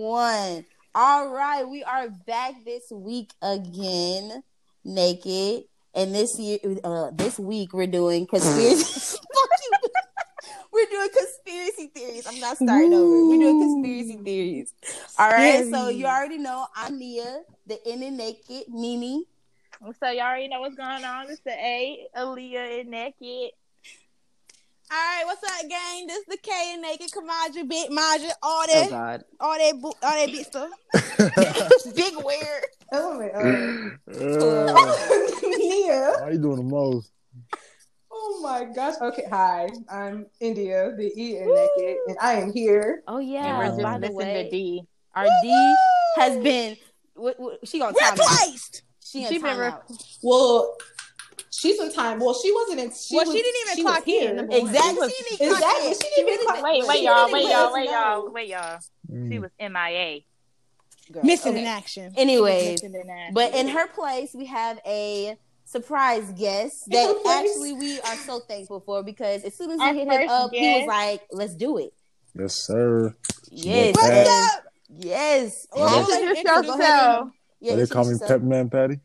one. All right, we are back this week again, naked. And this year, uh, this week we're doing conspiracy. We're doing conspiracy theories. I'm not starting over. We're doing conspiracy theories. All right. So you already know I'm Nia, the in and naked Nini. So y'all already know what's going on. It's the A, Aaliyah, and naked. All right, what's up, gang? This the K and naked Kamaja, Big Maja, all Oh that, God. all that, bo- all that big stuff. Big weird. Oh my god. Uh, Nia. how you doing the most? Oh my gosh. Okay, hi. I'm India, the E and naked, and I am here. Oh And yeah. we're Uh, just By the missing way, the D. our D has been. What, what, she gonna. Replaced. She, She in been time out. Well, she's in time. Well, she wasn't in. She well, was, she didn't even she clock was in. number. Exactly. She She didn't Exactly. clock. She didn't even clock- Wait, wait, She y'all, wait, y'all, wait, no. y'all, wait, y'all. She Mm. was MIA. Girl. Missing Okay. in action. Anyways, in that. but in her place, we have a surprise guest In that actually we are so thankful for because as soon as Our we hit him first up, he was like, "Let's do it." Yes, sir. Yes, What's yes, up? yes. Well, Well, I'll Introduce you go ahead yourself. Yeah, they call me introduce yourself. Peppermint Patty.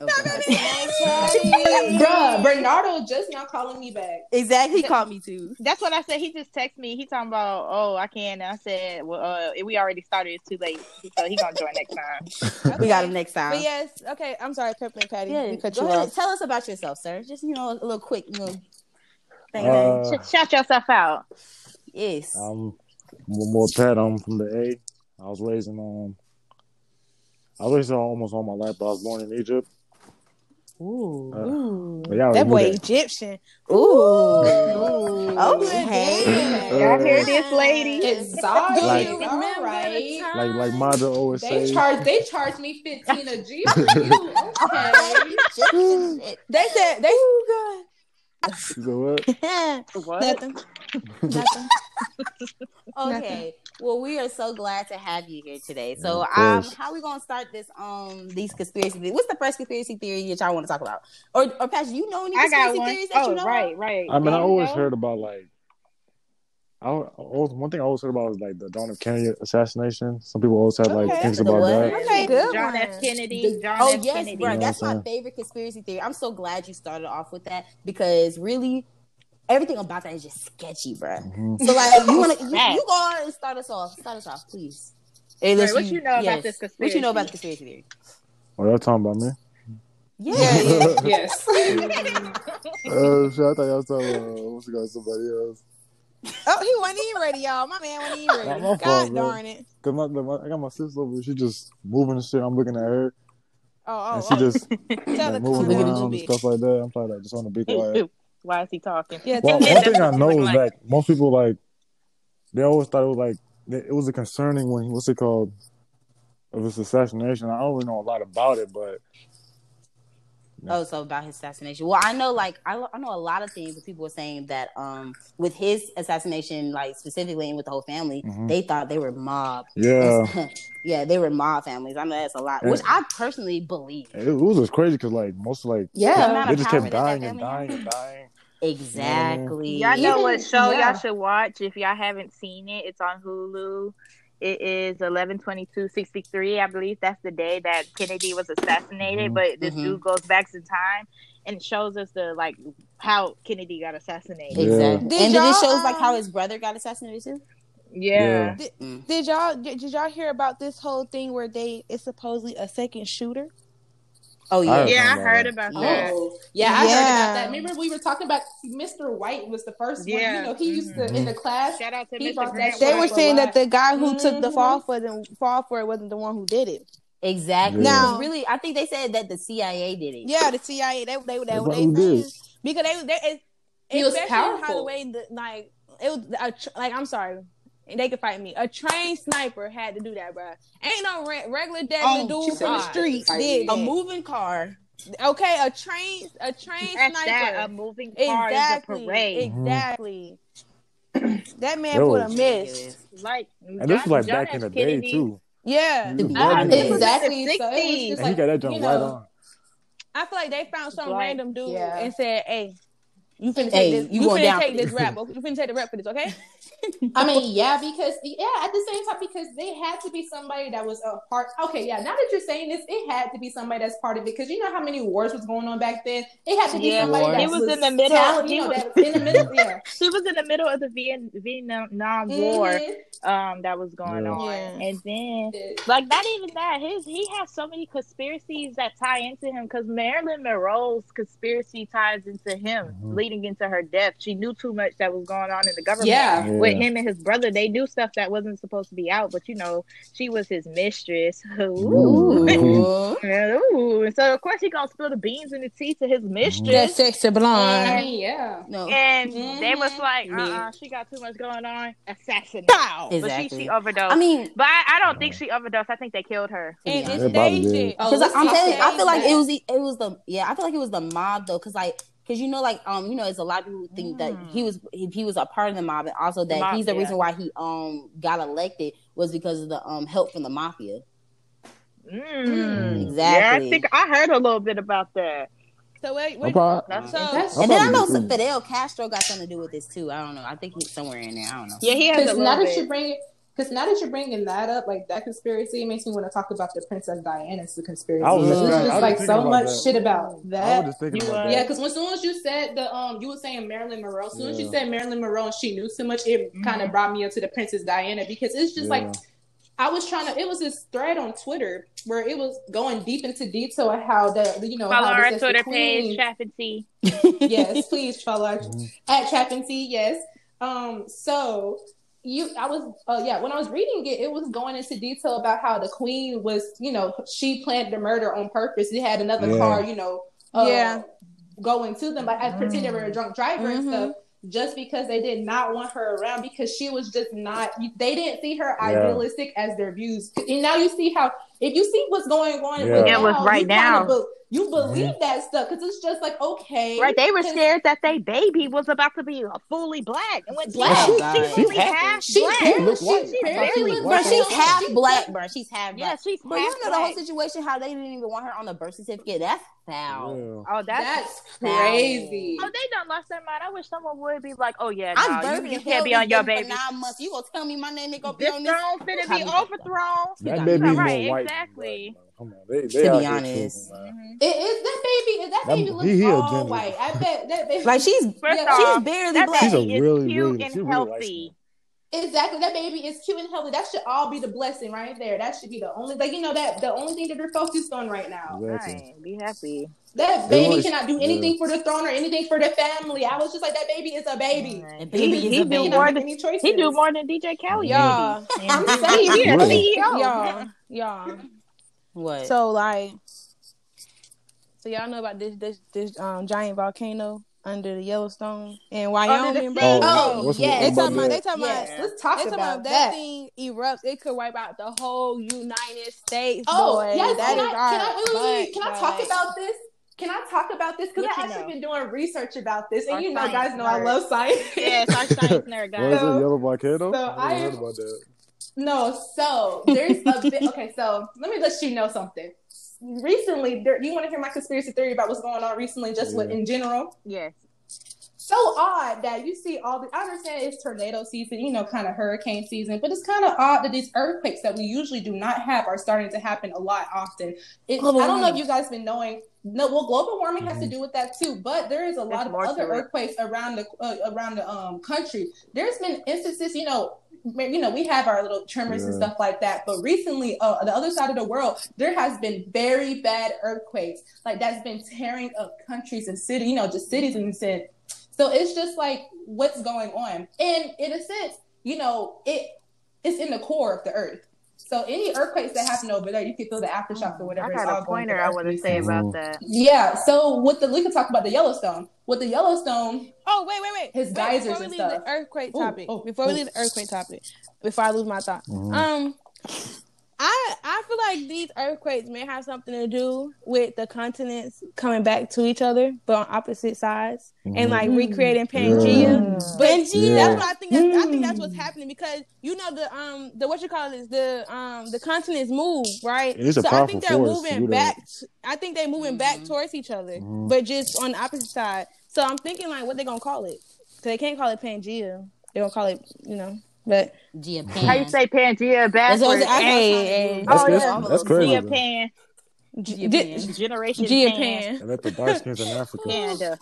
Oh, God. Bruh, Bernardo just now calling me back. Exactly, he called me too. That's what I said. He just texted me. He talking about, oh, I can't. And I said, well, uh, we already started. It's too late. So he gonna join next time. We got him next time. But yes, okay. I'm sorry, Peppermint Patty. Yeah, we cut go you ahead. off. Tell us about yourself, sir. Just you know, a little quick, you know, thing. Uh, Sh- Shout yourself out. yes. I'm one more Pat. I'm from the A. I was raised in um. I was raised almost all my life, but I was born in Egypt. Ooh. Uh, Ooh, that boy that. Egyptian. Ooh. Okay. Uh, Y'all hear this, lady? Exotic. Like- all right. Like like Mada always They say. charge. They charge me fifteen a G for you. Okay. They said they. You know what? What? Nothing. Nothing. Okay. Well, we are so glad to have you here today. So, Of um, course. how we gonna start this? Um, these conspiracy. theories? What's the first conspiracy theory that y'all want to talk about? Or, or Patrick, you know any I conspiracy got one. theories that Oh, you know? right, right. I mean, I There always go. heard about like. I al- always, one thing I always heard about was like the John F. Kennedy assassination. Some people always had like Okay. things The about what? that. Okay, good John one. F. Kennedy. John Oh F. yes, Kennedy. bro. You know That's my favorite conspiracy theory. I'm so glad you started off with that because really, everything about that is just sketchy, bro. Mhm. So like, you want to you, you go on and start us off. Start us off, please. Right, Unless what you know about this conspiracy? What you know about the conspiracy? conspiracy theory? Oh, y'all talking about me? Yeah. Yeah, yeah, yes. Oh shit! I thought y'all was talking about what's it somebody else. Oh, he wasn't even ready, y'all. My man wasn't even ready. My- my God fault, bro. darn it. Cause my, my, I got my sister over. She just moving and shit. I'm looking at her, Oh, oh and oh, she oh. just Tell like, the calm moving down a around and bit. stuff like that. I'm probably like just on to be quiet. Why is he talking? Yeah, Well, one thing I know is Like- that most people like they always thought it was like it was a concerning when what's it called of his assassination. I don't really know a lot about it, but Oh, so about his assassination. Well, I know, like, I, I know a lot of things. But people were saying that, um, with his assassination, like specifically, and with the whole family, Mhm. they thought they were mob. yeah, yeah, they were mob families. I know that's a lot, Yeah. which I personally believe. it, was just crazy because like most like Yeah. amount they just kept that that dying and dying and dying. Exactly. Y'all know what show yeah. y'all should watch if y'all haven't seen it. It's on Hulu. It is eleven twenty two sixty three. I believe that's the day that Kennedy was assassinated. Mhm. But this Mhm. dude goes back in time and shows us the like how Kennedy got assassinated. Yeah. Exactly. Did and then it shows like how um, his brother got assassinated too. Yeah. Did, Mm. did y'all did, did y'all hear about this whole thing where they it's supposedly a second shooter? Oh yeah. I- Yeah, I heard that. about Yeah. that. Oh, yeah, I heard about that. Remember we were talking about Mr. White was the first Yeah. one. You know, he used to in mm-hmm. the class. Shout out to He Mr. brought that Grant. They were saying that the guy who took the fall mm-hmm. for them fall for it wasn't the one who did it. Exactly. Yeah. Now- really, I think they said that the CIA did it. Yeah, the CIA. They they they, they, what they did. because they they it, He was especially how the powerful. way the like it was a, like I'm sorry. They could fight me. A trained sniper had to do that, bro. Ain't no re- regular dead Oh, dude she from the God. streets did. A moving car. Okay, a trained a trained That's sniper. that. A moving car exactly. is a parade. Exactly. that man Yo. put a miss. Like And this was like back in the day too. Yeah. To be Ah, honest. this was Exactly. the So it was 60s. just And he got that you jump know, right on. I feel like they found some Like, random dude yeah. and said, "Hey, You finna take Hey, this. you You, finna down take this this. rap. You finna take the rap for this, okay? I mean, yeah, because yeah, at the same time, because they had to be somebody that was a part. Okay, yeah. Now that you're saying this, it had to be somebody that's part of it because you know how many wars was going on back then. It had to be Yeah, somebody Wars. that He was in the middle- talent- he you know, was- in the middle. Yeah. She was in the middle of the Vien- Vietnam War Mhm. um, that was going Yeah. on, Yeah. and then like not even that. His he has so many conspiracies that tie into him because Marilyn Monroe's conspiracy ties into him, Mhm. leading into her death. She knew too much that was going on in the government. Yeah. Yeah. With him and his brother, they knew stuff that wasn't supposed to be out, but you know, she was his mistress. Ooh. Ooh. Ooh. And so of course he gonna spill the beans and the tea to his mistress. That sexy I blonde. mean, yeah. No. And they was Mhm. like, uh, Yeah. uh she got too much going on. Assassinate. Pow! But she, she overdosed. I mean, but I, I don't think she overdosed. I think they killed her. And Yeah. it's They probably it. Oh, Because I'm telling you, I feel like it was the- it was the yeah, I feel like it was the mob though, because like because you know like um you know it's a lot of people think that he was he, he was a part of the mob and also that The mob, he's the yeah. reason why he um got elected was because of the um help from the mafia. Mm. Exactly. Yeah, I think I heard a little bit about that. So wait, I wait. probably, That's So That's- And then I know probably some do. Fidel Castro got something to do with this too. I don't know. I think he's somewhere in there. I don't know. Yeah, he has a Because little now that bit. you're bringing, because now that you're bringing that up, like that conspiracy, it makes me want to talk about the Princess Diana's the conspiracy. I was just- There's I was just like so much that. shit about I was that. just thinking about Yeah, because as soon as you said the um, you were saying Marilyn Monroe. As soon as you said Marilyn Monroe and she knew so much, it kind Mhm. of brought me up to the Princess Diana because it's just like I was trying to. It was this thread on Twitter where it was going deep into detail of how the you know Follow how our this is the Twitter queen- page, Chappin T. yes, please follow Mhm. at Chappensy. Yes. Um. So you, I was, uh, yeah. When I was reading it, it was going into detail about how the queen was, you know, she planned the murder on purpose. They had another Yeah. car, you know, uh, Yeah. going to them, but I pretend they were a drunk driver and Mhm. stuff. Just because they did not want her around, because she was just not. They didn't see her Yeah. idealistic as their views. And now you see how, if you see what's going on, Yeah. with Yeah, with now, right now. be- you believe that stuff because it's just like okay, Right, they were 'cause- scared that they baby was about to be a fully black. And when Black. she, Oh, God. she's only She- half she black. barely- looked she white. barely I thought she was looked white. Bro, she's She- half she- black, bro. She's half Yeah, black. she's But you half know the whole black. situation how they didn't even want her on the birth certificate. That's foul. Yeah. Oh, that's, That's crazy. oh, they done lost their mind. I wish someone would be like, oh yeah, I'm nah, birthing you, you hell can't be this on your baby baby. for nine months. You gonna tell me my name ain't gonna be This on this? throne finna How be you- overthrown. That got- baby's you got more right, white. Exactly. Than black, man. Come on, they, they To out be here honest. tripping, man. It is that baby. That That- baby he- looks he a all white. I bet that baby. Like she's First Yeah, off, she's barely that black. She's a really, cute really- and she really healthy. exactly that baby is cute and healthy. That should all be the blessing right there. That should be the only like you know that the only thing that they're focused on right now. Exactly. Right, be happy. That baby was- cannot do anything for the throne or anything for the family. I was just like that baby is a baby. Right. Baby he, he do more than any choices. he do more than DJ Khaled. Y'all. I'm saying, he a Really? CEO. y'all, y'all. what? So like, so y'all know about this this this um giant volcano under the Yellowstone in Wyoming, bro. sea. Oh, what's yes. They talking about that? they talking Yes, about let's talk about about that, that. thing erupts. It could wipe out the whole United States. Oh, boy. yes. that Can I, is can I, wait, wait, wait, butt, can I talk about this? Can I talk about this? Because I've actually know? been doing research about this, and Our you know, science guys know I love science. Yes, our science nerd What guy. is So- Yellow Volcano? so I I heard about that. No, so there's a bit. Okay, so let me let you know something. Recently, there, you want to hear my conspiracy theory about what's going on recently, just with in general. Yes. So odd that you see all the. I understand it's tornado season, you know, kind of hurricane season, but it's kind of odd that these earthquakes that we usually do not have are starting to happen a lot often. It, I don't know if you guys been knowing. No, well, global warming has to do with that too, but there is a lot of other to earthquakes around the uh, around the um country. There's been instances, you know, you know, we have our little tremors and stuff like that, but recently, uh, the other side of the world, there has been very bad earthquakes, like that's been tearing up countries and cities, you know, just cities and said. So it's just like what's going on, and in a sense, you know, it it's in the core of the earth. So any earthquakes that happen over there, you can feel the aftershocks or whatever. I It's got all a pointer I earth want to say about that. Yeah. So with the we can talk about the Yellowstone. With the Yellowstone, Oh wait, wait, wait. His Wait, geysers before we and leave stuff. the earthquake Ooh, topic. oh, before we ooh. leave the earthquake topic. Before I lose my thought. Mhm. Um, I I feel like these earthquakes may have something to do with the continents coming back to each other, but on opposite sides, and like Mhm. recreating Pangea. Mm. But Yeah. that's what I think. That's, I think that's Mm. what's happening because you know the um the what you call it the um the continents move right. It's a so I think they're force moving back. that. t- I think they're moving back Mhm. towards each other, Mhm. but just on the opposite side. So I'm thinking like, what they gonna call it? So they can't call it Pangea. They gonna call it, you know. But Japan. How you say Pangea That's what I was- backwards? I was Hey, hey. That's, Oh, that's, yeah. that's crazy. Gia. Pan, G- Japan. Generation Japan. Pan, And let the dark skins in Africa. Canada.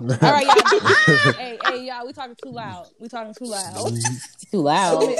All right, y'all. hey, hey, y'all. We talking too loud. We talking too loud. Too loud. We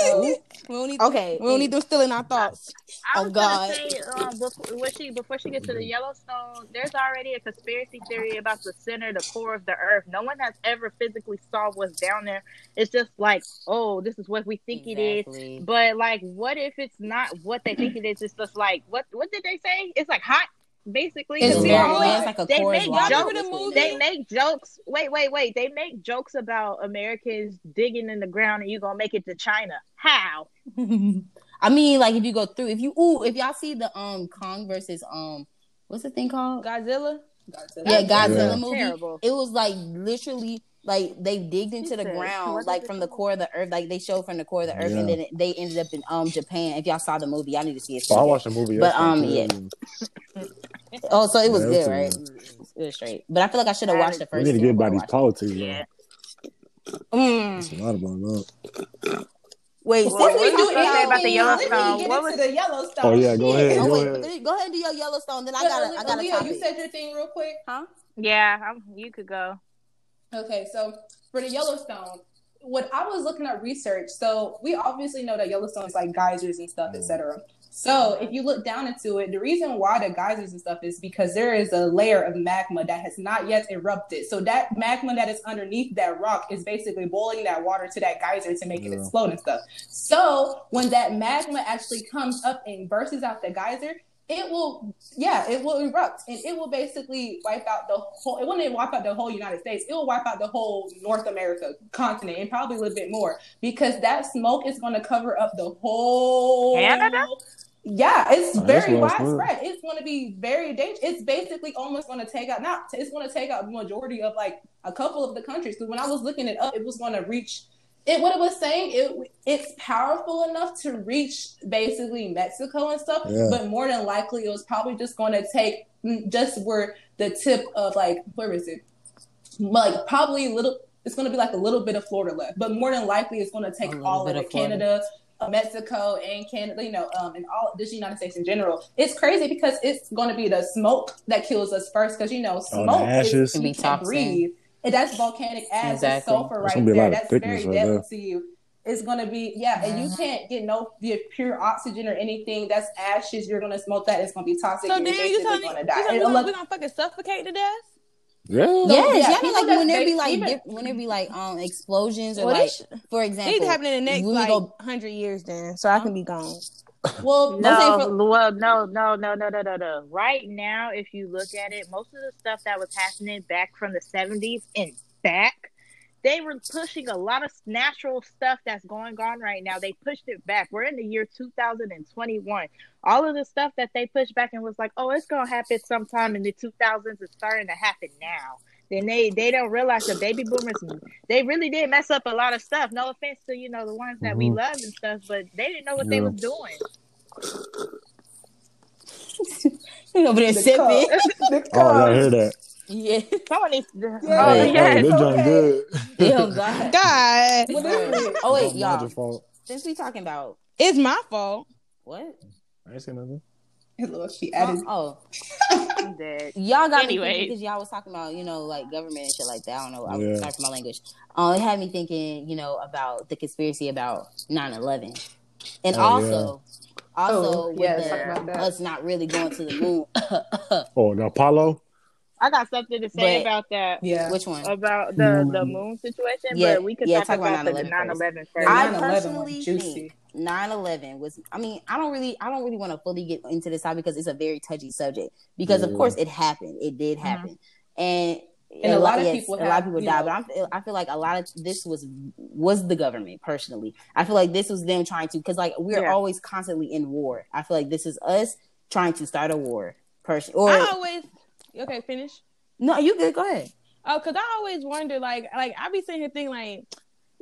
don't need. Okay. We don't need them still in our thoughts. I Oh, was God. gonna say, um, before, when she, before she gets to the Yellowstone, there's already a conspiracy theory about the center, the core of the Earth. No one has ever physically saw what's down there. It's just like, oh, this is what we think it is. But like, what if it's not what they think it is? It's just like, what? What did they say? It's like hot, basically. It's It's The very, people very- yeah, always- it's like a they make lava. jokes. The? They make jokes. Wait, wait, wait. They make jokes about Americans digging in the ground and you gonna make it to China. How? I mean, like if you go through, if you ooh, if y'all see the um Kong versus um, what's the thing called? Godzilla. Godzilla. Yeah, Godzilla Yeah. movie. Terrible. It was like literally like they digged into She the said, ground, like from the core of the earth. Like they showed from the core of the earth, and then it, they ended up in um Japan. If y'all saw the movie, y'all need to see it. Oh, I watched the movie. But, um, too. Oh, so it was Yeah, good, right? was It was, it straight. But I feel like I should have watched the first. We first. need to get by these politics. Yeah. it. Mm. It's not about that. Wait, Well, since what we you talking about the Yellowstone? let What was- the Yellowstone. Oh, yeah, go Shit. ahead, Oh go wait, ahead. go ahead and do your Yellowstone. Then I But, got a, I got a Aaliyah, you said your thing real quick. huh? Yeah, I'm, you could go. Okay, so for the Yellowstone, what I was looking at research, so we obviously know that Yellowstone is like geysers and stuff, etc. So if you look down into it, the reason why the geysers and stuff is because there is a layer of magma that has not yet erupted. So that magma that is underneath that rock is basically boiling that water to that geyser to make it explode and stuff. So when that magma actually comes up and bursts out the geyser, it will yeah it will erupt and it will basically wipe out the whole it won't even wipe out the whole united states it will wipe out the whole north america continent and probably a little bit more because that smoke is going to cover up the whole Canada? Yeah it's Oh, very widespread. widespread it's going to be very dangerous it's basically almost going to take out not it's going to take out the majority of like a couple of the countries because when i was looking it up it was going to reach it what it was saying it it's powerful enough to reach basically Mexico and stuff, Yeah. but more than likely it was probably just going to take mm, just where the tip of like where is it? Like probably a little. It's going to be like a little bit of Florida left, but more than likely it's going to take all of it. of Canada, Mexico, and Canada. You know, um, and all this United States in general. It's crazy because it's going to be the smoke that kills us first. Because you know, the smoke ashes. is Can be you can't toxic. breathe. And that's volcanic ash, Exactly. it's sulfur There's right gonna be a there. That's very thickness right deadly there. to you. It's gonna be yeah, and you can't get no pure oxygen or anything. That's ashes. You're gonna smoke that. It's gonna be toxic. So and then you're telling me gonna you die. telling me And we gonna, unless- we gonna fucking suffocate to death? Yeah. Yes, yeah, y'all know like when there be like even- dip, when there be like um explosions or Well, like this for example, to happen in the next like go- hundred years, then, so I can be gone. well, No, for- well, no, no, no, no, no, no, no. Right now, if you look at it, most of the stuff that was happening back from the seventies and back, they were pushing a lot of natural stuff that's going on right now. They pushed it back. We're in the year 2021. All of the stuff that they pushed back and was like, oh, it's gonna happen sometime in the 2000s. It's starting to happen now. Then they they don't realize the baby boomers they really did mess up a lot of stuff. No offense to you know the ones that we Mhm. love and stuff, but they didn't know what they Yeah. was doing. you over there the sipping. Oh, y'all hear that? Yeah. Someone needs to. Yeah. Oh, hey, yes. hey, this okay. good. Damn God. God, What is? Oh wait, y'all. your fault. Since we talking about it's my fault. what? I ain't saying nothing. Look, she Oh, added. oh, I'm dead. y'all got me Anyway. thinking because y'all was talking about you know like government and shit like that. I don't know. I Yeah. was sorry for my language. Um, it had me thinking you know about the conspiracy about 9-11. and Oh, also, also Oh, with yeah, the- talk about us not really going to the moon. Oh, the Apollo. I got something to say But- about that. Yeah. Which one? About the, the Mm. moon situation, Yeah, but we could yeah, talk, talk about about, the 9/11 9/11 first. I 9/11 personally was juicy. think 9/11 was. I mean, I don't really, I don't really want to fully get into this topic because it's a very touchy subject. Because of course it happened, it did happen, and And a lot of yes, people a lot of people died. know- But I feel, I feel like a lot of this was was the government personally. I feel like this was them trying to because like we're Yeah. always constantly in war. I feel like this is us trying to start a war. Person or I always okay. Finish. no, you good? Go ahead. Oh, cause I always wonder, like, like I be sitting here thinking, like,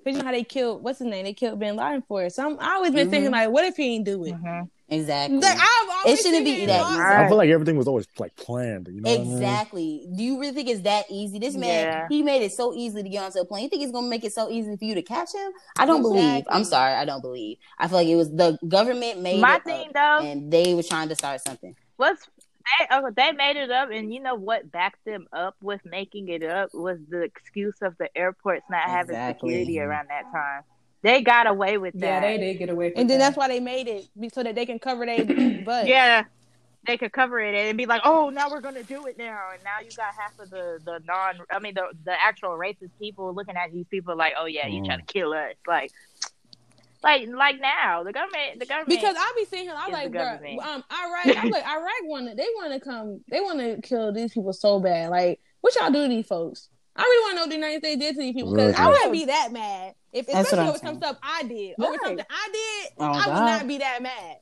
cause you know how they killed what's his name? They killed Bin Laden for it. So I'm, I always been Mhm. thinking, like, what if he didn't do it? Mhm. Exactly. Like, I've always shouldn't be that easy. I feel like everything was always like planned. You know what I mean? Exactly. Do you really think it's that easy? This man, Yeah. he made it so easy to get onto a plane. You think it's gonna make it so easy for you to catch him? I don't believe. I'm sorry, I don't believe. I feel like it was the government made My it thing up, though and they were trying to start something. was they oh, they made it up, and you know what backed them up with making it up was the excuse of the airports not having security around that time. They got away with that. Yeah, they did get away. From And then that. that's why they made it so that they can cover their butt. Yeah, they could cover it and be like, "Oh, now we're gonna do it now," and now you got half of the the non, I mean, the the actual racist people looking at these people like, "Oh yeah, you Mm. trying to kill us?" Like, like, like now the government, the government, Because I be seeing him, I'm like, the bro, government. um, Iraq, I'm like, Iraq want to, they want to come, they want to kill these people so bad. Like, what y'all do to these folks? I really want to know what the United States did to these people because I wouldn't be that mad if, especially I'm over some stuff I did, over Right. something I did, Oh, I would God. not be that mad.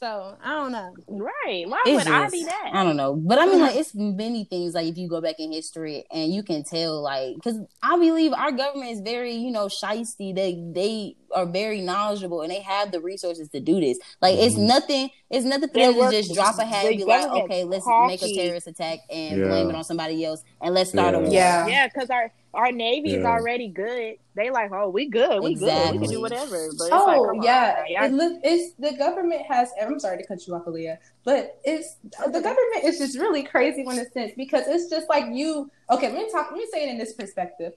So I don't know. right? Why It's would I be that? I don't know, but I mean, like, it's many things. Like, if you go back in history, and you can tell, like, because I believe our government is very, you know, shisty. They they are very knowledgeable, and they have the resources to do this. Like, it's Mhm. nothing. It's nothing for They them to just drop a hat and be like, okay, let's make a terrorist attack and Yeah. blame it on somebody else, and let's start a war. Yeah. Yeah, because our our navy is Yeah. already good. They like, oh, we good, we good, we can do whatever. But it's Oh like, come on, yeah, it look, it's the government has. I'm sorry to cut you off, Aaliyah, but it's the government is just really crazy in a sense because it's just like you. Okay, let me talk. Let me say it in this perspective.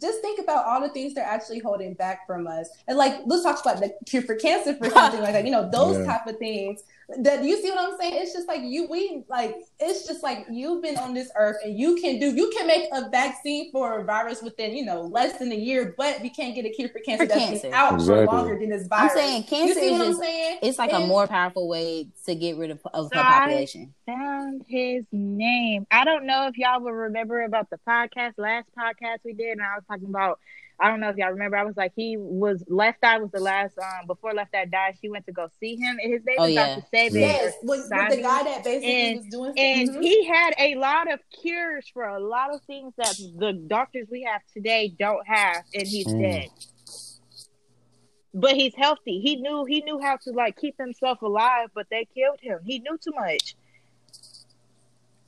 Just think about all the things they're actually holding back from us, and like let's talk about the cure for cancer for something like that. You know, those Yeah. type of things. That you see what I'm saying? It's just like you, we like. It's just like you've been on this earth, and you can do. You can make a vaccine for a virus within you know less than a year, but we can't get a cure for cancer For that's cancer. been out Exactly. for longer than this virus. I'm saying saying You see is what I'm saying? It's like a more powerful way to get rid of, of the Sorry. population. found his name. I don't know if y'all will remember about the podcast, last podcast we did, and I was talking about. I don't know if y'all remember. I was like, he was Left Eye was the last. Um, before Left Eye died, she went to go see him, and his name Oh, is yeah. Dr. Sebi. Yes, with, with the guy that basically And- was doing And Mhm. he had a lot of cures for a lot of things that the doctors we have today don't have, and he's Mm. dead. But he's healthy. He knew he knew how to like keep himself alive, but they killed him. He knew too much.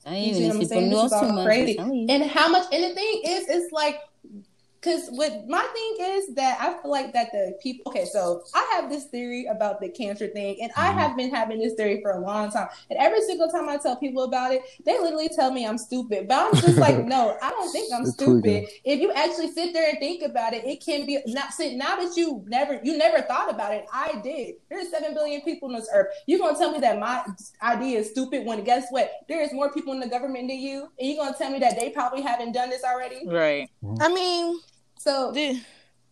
I You ain't see even what I'm people saying? knew This us is too much. crazy. I'm telling you. and how much? And the thing is, it's like, because what my thing is that I feel like that the people. Okay, so I have this theory about the cancer thing, and I Mhm. have been having this theory for a long time. And every single time I tell people about it, they literally tell me I'm stupid. But I'm just like, no, I don't think I'm It's stupid. tweaking. If you actually sit there and think about it, it can be not. Sit now that you never you never thought about it. I did. There's seven billion people on this earth. You're gonna tell me that my idea is stupid when guess what? There is more people in the government than you, and you're gonna tell me that they probably haven't done this already? Right. I mean, So the,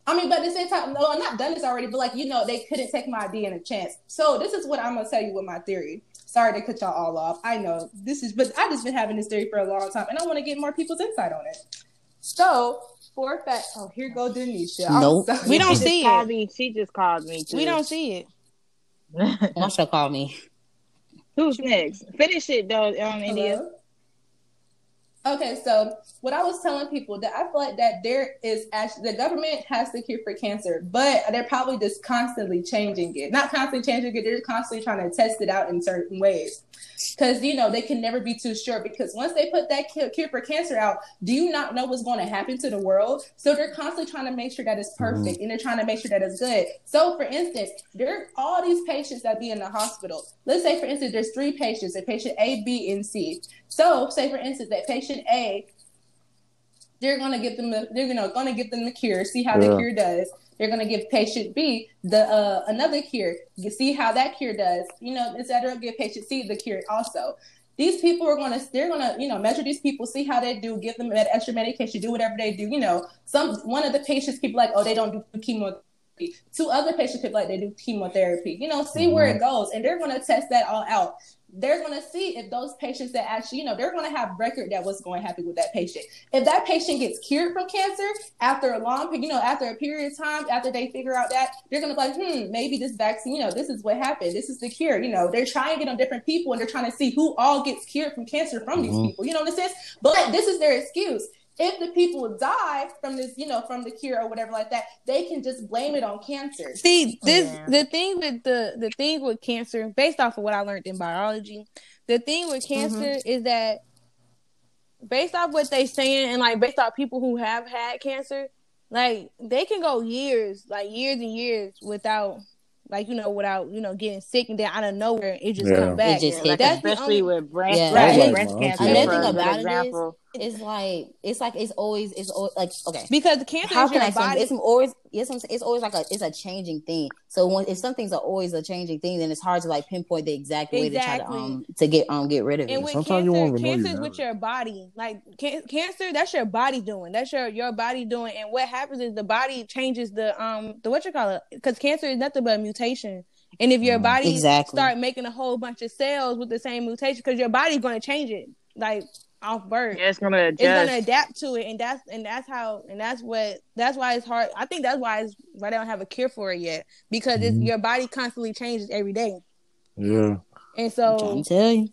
I mean, but at the same time, no, I'm not done this already. But like you know, they couldn't take my idea in a chance. So this is what I'm gonna tell you with my theory. Sorry to cut y'all all off. I know this is, but I just been having this theory for a long time, and I want to get more people's insight on it. So for a fact, oh here go Denisha. Nope. sorry. We don't She just see called it. Me, she just called me. Too. we don't see it. Why should call me? Who's next? Finish it though, um, India. Okay, so what I was telling people that I feel like that there is actually the government has the cure for cancer, but they're probably just constantly changing it. Not constantly changing it, they're constantly trying to test it out in certain ways. Because you know they can never be too sure. Because once they put that cure for cancer out, do you not know what's going to happen to the world? So they're constantly trying to make sure that it's mm-hmm. perfect, and they're trying to make sure that it's good. So, for instance, there are all these patients that be in the hospital. Let's say, for instance, there's three patients: a patient A, B, and C. So, say for instance, that patient A, they're gonna give them, the, they're you know gonna give them the cure, see how the cure does. They're gonna give patient B the uh, another cure, you see how that cure does, you know, etc. Give patient C the cure also. These people are gonna, they're gonna, you know, measure these people, see how they do, give them that extra medication, do whatever they do. You know, some one of the patients people like, oh, they don't do Two other patients people like they do chemotherapy. You know, see where it goes, and they're gonna test that all out they're going to see if those patients that actually, you know, they're going to have record that what's going to happen with that patient. If that patient gets cured from cancer after a long, you know, after a period of time, after they figure out that, they're going to be like, hmm, maybe this vaccine, you know, this is what happened. This is the cure. You know, they're trying it on different people and they're trying to see who all gets cured from cancer from these Mhm. people. You know what I'm saying? But this is their excuse. If the people die from this, you know, from the cure or whatever like that, they can just blame it on cancer. See, this Yeah. the thing with the the thing with cancer, based off of what I learned in biology, the thing with mm-hmm. cancer is that based off what they saying and like based off people who have had cancer, like they can go years, like years and years without like you know, without you know getting sick and then out of nowhere it just Yeah. come back. It just hit Like That's the especially only- with breast, Yeah. breast, Right. breast Like, cancer. Another for thing a good it is- example. It's like it's like it's always it's always like okay. because cancer How is can your I explain? body. It's always it's it's always like a it's a changing thing. So when if some things are always a changing thing, then it's hard to like pinpoint the exact way to try to um to get um get rid of it. And with Sometimes you cancer, won't even you cancer is with your body. Like can- cancer, that's your body doing. That's your your body doing. And what happens is the body changes the um the what you call it because cancer is nothing but a mutation. And if your Mhm. body Exactly. start making a whole bunch of cells with the same mutation, because your body's going to change it like off birth. Yeah, it's gonna It's gonna adapt to it, and that's and that's how and that's what that's why it's hard. I think that's why it's why they don't have a cure for it yet because it's Mhm. your body constantly changes every day, Yeah. and I'm so trying to tell you.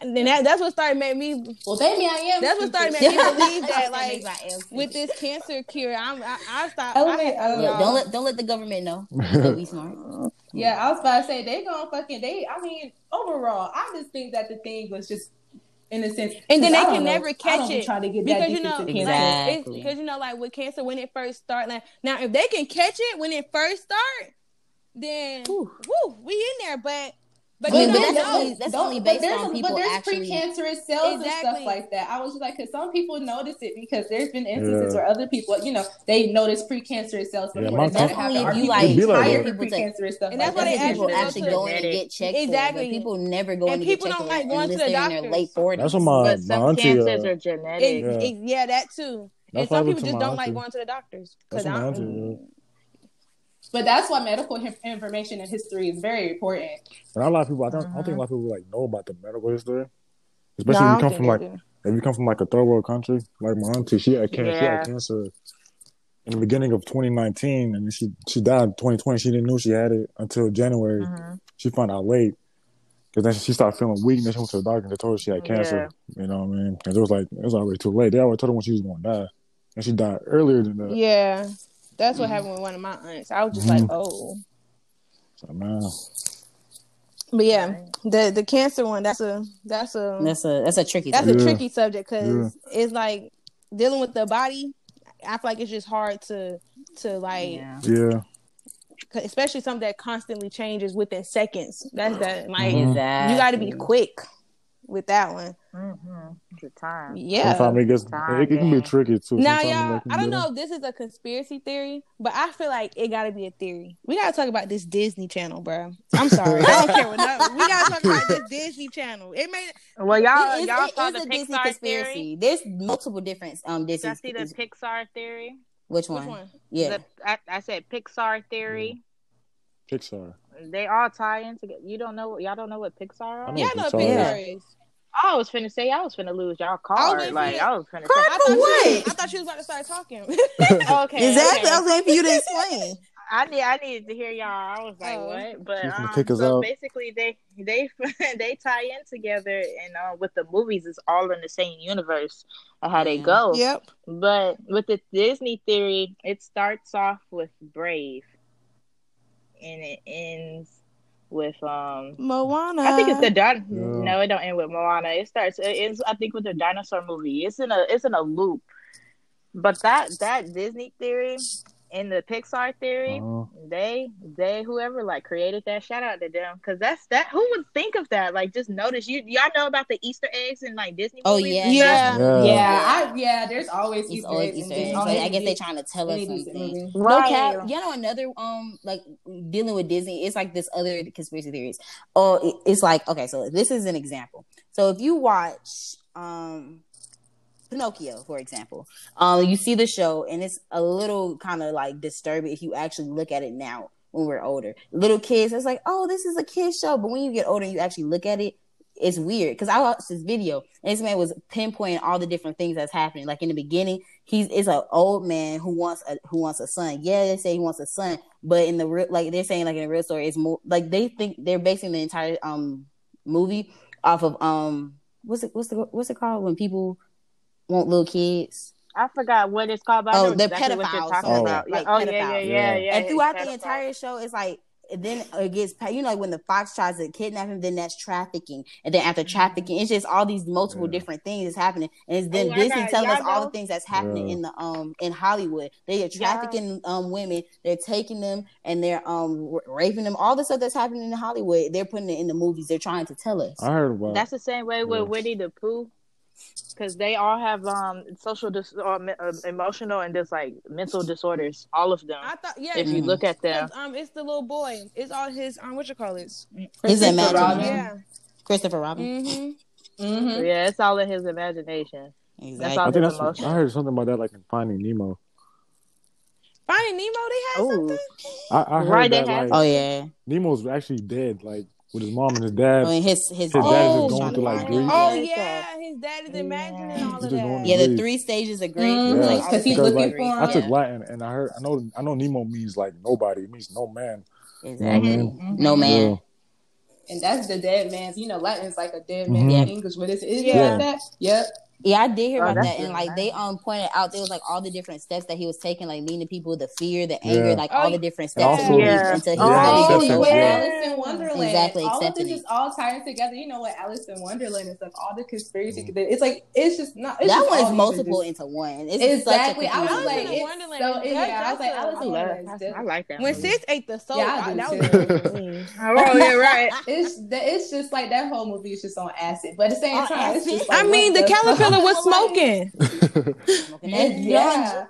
and then that, that's what started made me Well, baby, I am. That's what started stupid. making me believe that, That like, makes my ass with this cancer cure, I'm I, I stopped. Oh, I wait, had- oh, Look, don't let don't let the government know. Be smart. Yeah, I was about to say they gonna fucking they. I mean, overall, I just think that the thing was just innocent, And then they can know, never I catch don't it Try to get because that you know, into like, cancer. Exactly. because you know, like with cancer when it first start. Like now, if they can catch it when it first start, then Whew. woo, we in there. But but I you mean, don't but that's know. only- that's only but based there's on people But there's actually- precancerous cells and stuff like that. I was just like, because some people notice it because there's been instances Yeah. where other people, you know, they notice precancerous cells Yeah, before my they started if you, like, It'd like hire that. for precancerous stuff. And that's like why That's they people actually actually go in and get checked. Exactly. But people never go And in and people don't like it going to the they're doctors. late forties. That's what my But my some auntie. cancers Uh, are genetic. Yeah. that too. And That's why I some people just don't like going to the doctors because what my I. auntie. But that's why medical information and history is very important. But not a lot of people. I don't. I don't think a lot of people like know about the medical history, especially if you come from like if you come from like a third world country. Like my auntie, she had cancer. She had cancer in the beginning of 2019, and she she died in 2020. She didn't know she had it until January. Mhm. She found out late because then she started feeling weak. Then she went to the doctor and they told her she had cancer. You know what I mean? Because it was like it was already too late. They already told her when she was going to die, and she died earlier than that. Yeah, that's what happened with one of my aunts. I was just Mhm. like, oh. So, man, But yeah, the the cancer one that's a that's a That's a that's a tricky. that's thing. a Yeah. tricky subject because it's like dealing with the body. I feel like it's just hard to to like, Yeah. yeah, 'cause especially something that constantly changes within seconds. That's that like. Exactly. you got to be quick with that one. Mhm. Good time. Yeah. sometimes it gets it, it can be tricky too. Now, Sometimes y'all, I don't know if this is a conspiracy theory, but I feel like it got to be a theory. We got to talk about this Disney Channel, bro. I'm sorry, I don't care what. No, we got to talk about this Disney Channel. It made Well, y'all, It is- y'all it saw is the a Disney Pixar conspiracy. theory. There's multiple different um Did y'all see the Pixar theory? which one? which one? one? Yeah. The, I, I said Pixar theory. Pixar. They all tie in together. You don't know? Y'all don't know what Pixar are? I know Yeah, I know Pixar Pixar is. is. I was finna say I was finna lose y'all I card. waiting Like for I was finna I say. For you, what? I thought you was about to start talking. Okay, Exactly. okay. I was waiting for you to explain. I need I needed to hear y'all. I was like, Oh. what? But She's gonna um, kick us so out. basically, they they they tie in together, and uh, with the movies, it's all in the same universe. of How they Yeah. go, yep. but with the Disney theory, it starts off with Brave, and it ends with um. Moana. I think it's the din- Yeah. no, it don't end with Moana. It starts. It ends. I think with the dinosaur movie. It's in a. It's in a loop. But that that Disney theory and the Pixar theory, Uh-huh. they they whoever like created that. Shout out to them because that's that. Who would think of that? Like just notice you y'all know about the Easter eggs and like Disney. Oh movies yeah. Yeah. Yeah. Yeah, I yeah. There's always It's Easter always eggs Easter eggs. Disney. So I guess they're trying to tell us something. movie. No Right. cap. You know another um like dealing with Disney. It's like this other conspiracy theories. Oh, it's like okay. So this is an example. So if you watch um Pinocchio, for example, um you see the show and it's a little kind of like disturbing if you actually look at it now when we're older. Little kids, it's like oh this is a kid show, but when you get older you actually look at it. It's weird because I watched this video and this man was pinpointing all the different things that's happening. Like in the beginning, he's is an old man who wants a who wants a son. Yeah, they say he wants a son, but in the real like they're saying like in the real story, it's more like they think they're basing the entire um movie off of um what's it what's the what's it called when people want little kids. I forgot what it's called, but Oh, know the exactly what you're pedophiles, talking so, about. like, yeah. Oh yeah, yeah, yeah, Yeah. yeah. and throughout the entire show, it's like then it gets you know like when the fox tries to kidnap him, then that's trafficking, and then after trafficking, it's just all these multiple Yeah. different things that's happening, and it's then Oh, I Disney got- telling us y'all all know- the things that's happening Yeah. in the um in Hollywood. They are trafficking um women, they're taking them and they're um r- raping them. All the stuff that's happening in Hollywood, they're putting it in the movies. They're trying to tell us. I heard about. That's the same way with Yeah. Winnie the Pooh, because they all have um social dis- or uh, emotional and just like mental disorders. All of them. I thought yeah. if you Mhm. look at them, it's, um, it's the little boy. It's all his um, what you call it? His Christopher imagination. Yeah. Christopher Robin. Mm-hmm. Mm-hmm. yeah, it's all in his imagination. Exactly. all I think that's. emotions. I heard something about that, like in Finding Nemo. Finding Nemo, they had Oh, something. I, I heard Right, they that had- like Oh yeah. Nemo's actually dead, like with his mom and his dad. I mean his his, His dad is Oh, going through like yeah. grief. Oh Yeah. yeah, his dad is imagining all of that. Yeah, the three stages of grief. Mhm, Like, all he's stages Because of looking like grief. for I took Latin, and I heard I know I know Nemo means like nobody. It means no man. You know I exactly. mean? Mhm. No man. Yeah. And that's the dead man's. You know, Latin is like a dead man Mhm. in English. What is it? Is it Yeah. like that? Yep. Yeah, I did hear Oh, about that, and really like they nice. um pointed out there was like all the different steps that he was taking, like leading people, the fear, the anger, Yeah. like Oh, all the different steps also- to Yeah. until he Yeah, finally Oh, acceptance, gets with over yeah. Alice in Wonderland. Exactly, all of accepting this it. is all tied together. You know what Alice in Wonderland is like all the conspiracy. It's like it's just not. It's That just one all is these multiple just- into one. It's Exactly. Such a I was like, Alice in thing. it's Wonderland so. is- Yeah, I was that's like, Alice I in. Wonderland. I like that. When movie. Sis ate the soul, Yeah, I I- that was too. a different. Oh yeah, right. It's it's just like that whole movie is just on acid, but at the same time, it's just I mean, the what caterpillar was smoking. Smoking that It's, yeah, ganja.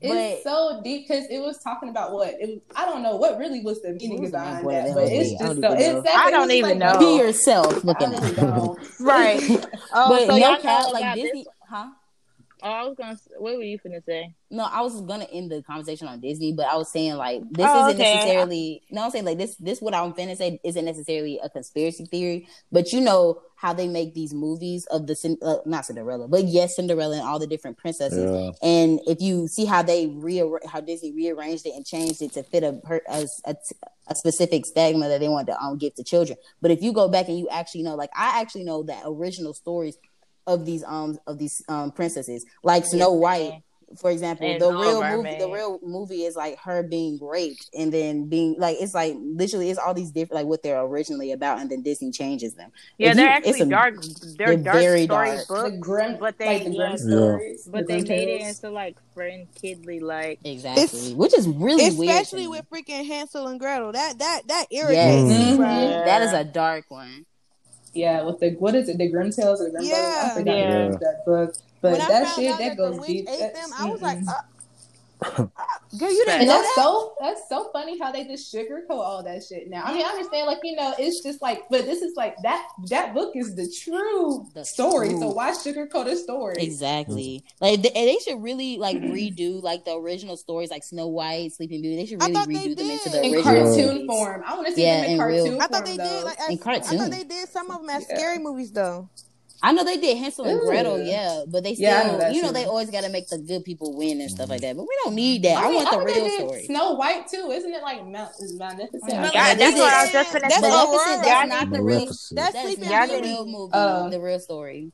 it's so deep because it was talking about what it was, I don't know what really was the meaning was the behind point that, but whole it's movie? I just don't so even know. exactly. I don't even like, know. Be yourself looking at. Right. Oh, but so no y'all cap, like about Disney, this? huh? Oh, I was gonna. s- What were you finna say? No, I was gonna end the conversation on Disney, but I was saying like this Oh, isn't okay. necessarily. No, I'm saying like this. This what I'm finna say isn't necessarily a conspiracy theory, but you know how they make these movies of the uh, not Cinderella, but yes, Cinderella and all the different princesses. Yeah. And if you see how they rearra- how Disney rearranged it and changed it to fit a per- a, a, a specific stigma that they wanted to um, give to children, but if you go back and you actually know, like I actually know that original stories of these um of these um princesses, like Snow White, for example, And the Little real movie, the real movie is like her being raped and then being like it's like literally it's all these different like what they're originally about, and then Disney changes them. Yeah, If they're you- actually it's a- dark. They're, they're dark very story dark. The grim, but they like the grim yeah, stories, the but they made it into like friend kidly like. Exactly, It's- which is really Especially me. with freaking Hansel and Gretel. That that that Yes. irritates me, Mhm. Yeah. that is a dark one. Yeah, with the what is it? The Grimm Tales or the Grimm Brothers? Yeah. I forgot Yeah. that book. But when I that found shit out that that goes the witch deep. ate them, I was like, uh, girl, you didn't And know that's that. so that's so funny how they just sugarcoat all that shit now. I mean, I understand, like you know, it's just like, but this is like that that book is the true The story. true. So why sugarcoat a story? Exactly. Like they, they should really like redo like the original stories, like Snow White, Sleeping Beauty. They should really redo them into the In original cartoon movies. form, I want to see Yeah, them in, in real- cartoon I thought form. they though. did like as, In I thought they did some of them as Yeah. scary movies though. I know they did Hansel and Ooh. Gretel, yeah, but they still, Yeah, know you know, too. they always got to make the good people win and stuff like that. But we don't need that. I, mean, want the real story. Snow White too, isn't it? Like Mount is magnificent. Oh. God, that's what I was just finna That's say. Maleficent, that's not the real. Maleficent. That's That's not the real movie. Uh, the real story.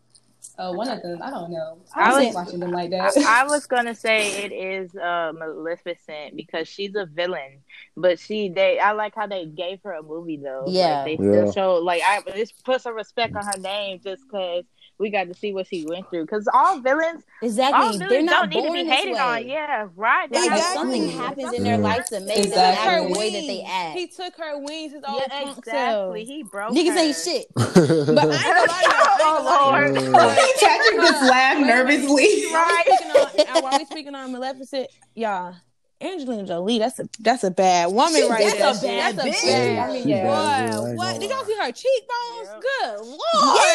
Oh, one of them. I don't know. I I was was- watching them like I, that. I was gonna say it is uh, Maleficent because she's a villain, but she they I like how they gave her a movie though. Yeah. like, they Yeah. still show like I just put some respect on her name just because we got to see what she went through. Because all villains, all Exactly. villains They're not don't need to be hated way. on. Yeah, right. They Like Exactly. something something- happens in their Yeah. life to make He them took act her the way that they act. He took her wings. His old Yeah, punk exactly. self. He broke Niggas her. ain't shit. But I ain't gonna lie to you. I ain't gonna lie to you. Oh, Lord. Patrick just laughed nervously. While we speaking on, and while we speaking on Maleficent, y'all, Angelina Jolie, that's a that's a bad woman She- right that's there. a bad that's bitch. a bad. I mean, yeah. bad, Boy, yeah, I what did y'all see her cheekbones? Yep. Good lord,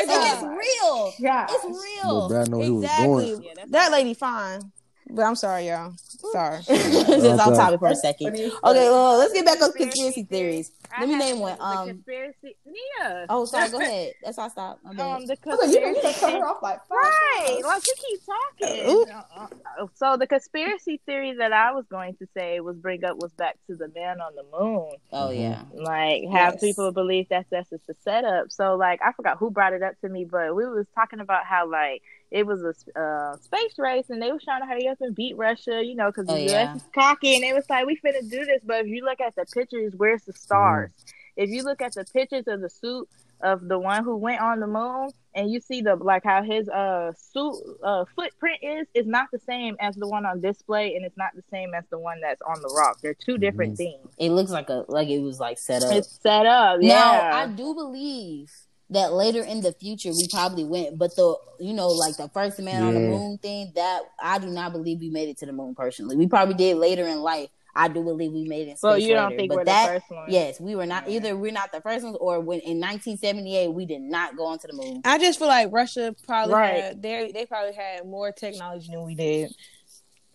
Yes, it's real. Yeah. It's But real. Brad know he was exactly. doing. Yeah, that lady fine, but I'm sorry, y'all. Sorry. Just off Okay. topic for a second. Okay, well, let's get back on Conspiracy conspiracy theories. Let me name one. Um, conspiracy. Yeah. oh, sorry. Go ahead. That's why I stopped. My. Um, the I was like, you done- you done conspiracy. cut her off like five Right, like you keep talking. Uh, So the conspiracy theory that I was going to say was bring up was back to the man on the moon. oh yeah. Like have Yes. people believe that's that's just a setup. So like I forgot who brought it up to me, but we was talking about how like it was a uh, space race, and they was trying to hurry up and beat Russia, you know, because the Oh, U.S. yeah. is cocky, and they was like, "We finna do this." But if you look at the pictures, where's the stars? If you look at the pictures of the suit of the one who went on the moon, and you see the like how his uh suit uh footprint is, is not the same as the one on display, and it's not the same as the one that's on the rock. They're 2 different things. It looks like a like it was like set up. It's set up, Now, yeah. I do believe that later in the future we probably went, but the you know like the first man on the moon thing that I do not believe we made it to the moon personally. We probably did later in life. I do believe we made it. So you don't later. think but we're that, the first one? Yes, we were not either. We're not the first ones, or when in 1978 we did not go onto the moon. I just feel like Russia probably Right. had they they probably had more technology than we did.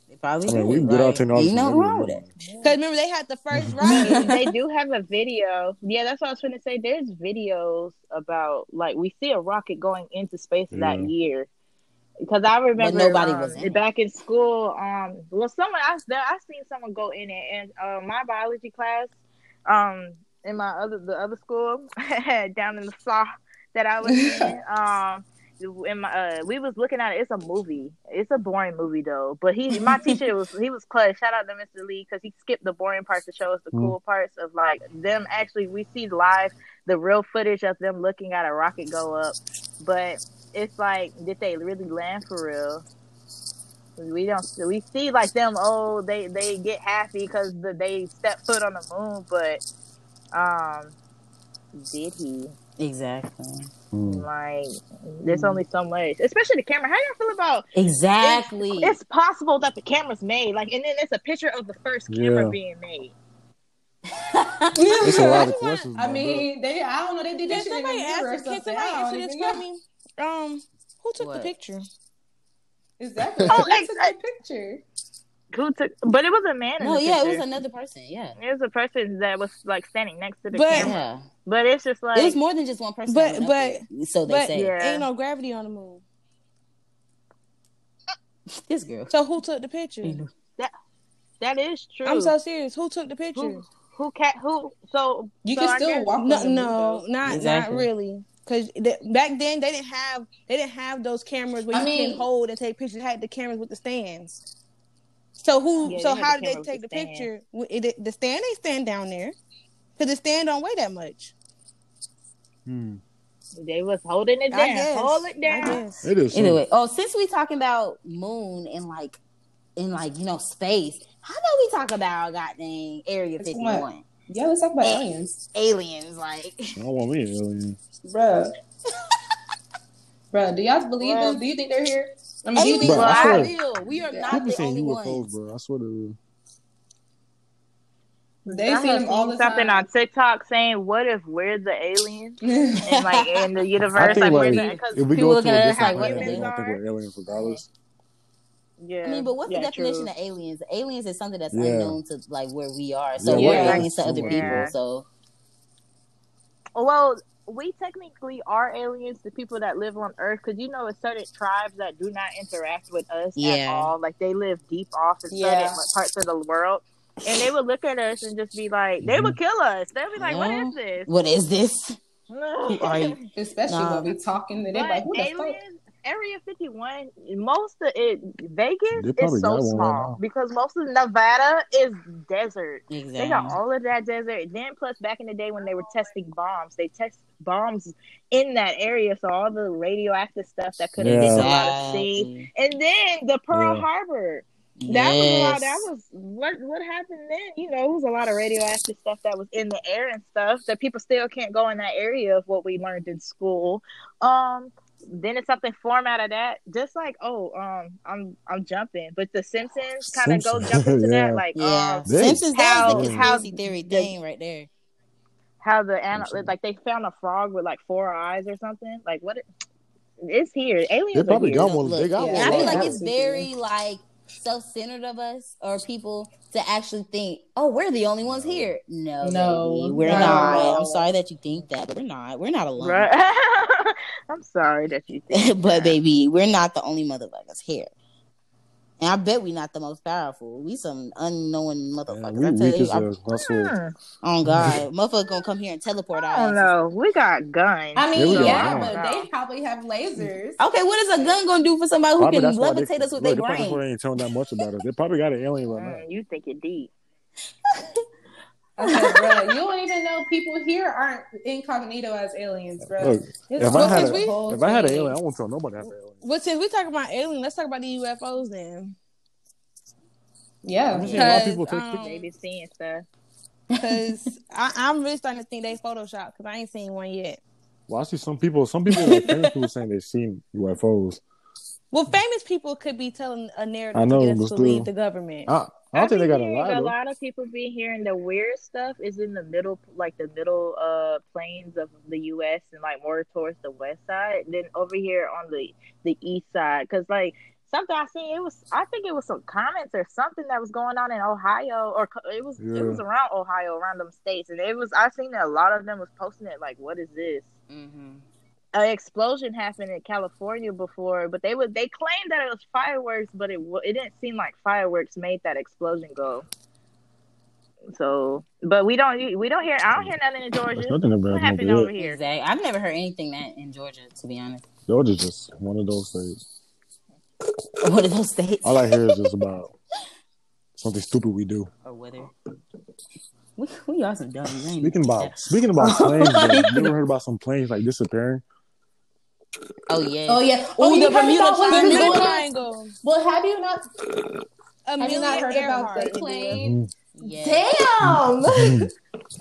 They probably I mean, we can get our Like, technology. Ain't nothing from wrong with it. Because remember they had the first they, rocket. they do have a video. Yeah, that's what I was trying to say. There's videos about like we see a rocket going into space that year. Because I remember nobody um, was in it. back in school. Um, well, someone I there I seen someone go in it, and uh, my biology class, um, in my other the other school down in the south that I was in, um, in my uh, we was looking at it. It's a movie. It's a boring movie though. But he, my teacher was he was clutch. Shout out to Mr. Lee because he skipped the boring parts to show us the Mm. cool parts of like them. Actually, we see live the real footage of them looking at a rocket go up. But it's like, did they really land for real? We don't. We see like them. Oh, they they get happy because the, they step foot on the moon. But um, did he? Exactly. Mm. Like, there's only so much, especially the camera. How do you feel about? Exactly. It's possible that the camera's made, like, and then it's a picture of the first camera Yeah. being made. It's a lot of questions. I about mean, they I don't know, they did Can that shit somebody a mirror or answer? Can something. somebody answer this even for me? Um, who took What? the picture? Exactly. Oh, Who took I- the picture. Who took? But it was a man. In no, the yeah, it was another person. Yeah. It was a person that was like standing next to the But- camera. Yeah. But it's just like it was more than just one person. But- but- there, so they But say Yeah. ain't no gravity on the moon. this girl. So who took the picture? That that is true. I'm so serious. Who took the picture? who who cat who so You so can I still guess- walk No, the no, not Exactly. not really. Because back then they didn't have they didn't have those cameras where I you mean- can hold and take pictures. They had the cameras with the stands. So who? Yeah, so how did they take the the picture? W- it- The stand ain't stand down there because the stand don't weigh that much. Hmm. they was holding it I down. guess. Hold it I down. guess. It is. Anyway, oh, since we talking about moon and like in like you know space, how about we talk about goddamn Area It's Fifty what? One Yeah, let's talk about aliens. aliens? Like, I don't want me an alien. Bruh. Bruh, do y'all believe Well- them? Do you think they're here? I mean, do you aliens think Bro, I are swear- real. We are not People the saying only UFOs, ones. bro. I swear to they I see have them all seen the something time? on TikTok saying, "What if we're the aliens?" and like in the I universe, think like, we're like because if we people go to a at us different like planet, we're they humans gonna think we're aliens regardless. Yeah. I mean, but what's yeah, the definition true. of aliens? Aliens is something that's Yeah. unknown to like where we are. So Yeah, we're yeah. aliens to other people. So Well, we technically are aliens to people that live on Earth because you know, it's certain tribes that do not interact with us at Yeah. all. Like they live deep off in Yeah. certain parts of the world, and they would look at us and just be like, they would mm-hmm. kill us. They'd be like, Yeah. "What is this?" what is this? Who? Especially Nah. when we're talking to them, But like, who the fuck? Aliens, Area 51, most of it, Vegas is so got one right small because most of Nevada is desert. They got all of that desert. Then plus back in the day when they were testing bombs, they test bombs in that area, so all the radioactive stuff that could have been a Yeah. lot of things. And then the Pearl Yeah. Harbor. That was a lot. That was what what happened then. You know, it was a lot of radioactive stuff that was in the air and stuff that people still can't go in that area of what we learned in school. Um, then it's something form out of that. Just like oh, um, I'm I'm jumping, but the Simpsons kind of go Simpsons. jump into Yeah. that. Like Yeah, um, They- Simpsons. That's how- the how conspiracy theory the- thing right there. how the animal Simpsons. like they found a frog with like four eyes or something. Like what? It, it's here. Aliens They are probably here. got one. Look, They got yeah, one. And I feel like it's very like self-centered of us or people to actually think, "Oh, we're the only ones here." No, No, baby, we're no. not. I'm sorry that you think that, but we're not. We're not alone. Right. I'm sorry that you think. but that. baby, we're not the only motherfuckers here. And I bet we not the most powerful. We some unknown motherfuckers. we I tell weak you, I- hell. I swear. Hmm. oh God, motherfucker gonna come here and teleport our I don't know. We got guns. I mean, we yeah, but guns. they probably have lasers. Okay, what is a gun gonna do for somebody who Probably can that's why they, levitate us with look, their they probably brain? ain't telling that much about us. They probably got an alien right now. You think it deep. Okay, bro, you don't even know people here aren't incognito as aliens, bro. Look, if I had a, if I had an alien, I won't tell nobody I have an alien. Well, since we talking about alien, let's talk about the UFOs then. yeah, I'm seeing a lot of Because, people take um, pictures. They be seeing stuff. Because I'm really starting to think they Photoshop because I ain't seen one yet. Well, I see some people. Some people like famous people saying they've seen UFOs. Well, famous people could be telling a narrative I know, to get us to believe the government. I, I don't think they got a hearing A lot of people be hearing the weird stuff is in the middle, like the middle uh plains of the U.S. and like more towards the west side than over here on the the east side. Cause like something I seen, it was I think it was some comments or something that was going on in Ohio or it was Yeah. it was around Ohio, around them states, and it was I seen that a lot of them was posting it like, what is this? Mm-hmm. An explosion happened in California before, but they would they claimed that it was fireworks, but it it didn't seem like fireworks made that explosion go. So, but we don't we don't hear I don't hear nothing in Georgia. There's nothing about What happened over here? Exactly. I've never heard anything that in Georgia, to be honest. Georgia's just one of those states. What are those states? All I hear is just about something stupid we do. or weather. we, we are some dummies. ain't? Speaking about speaking about planes, though, you ever heard about some planes like disappearing? Oh yeah. Oh yeah. Oh, the Bermuda Triangle. Bermuda? Triangle. Well, have you not? Amelia Have you not heard about Earhart, the plane? yeah. Damn.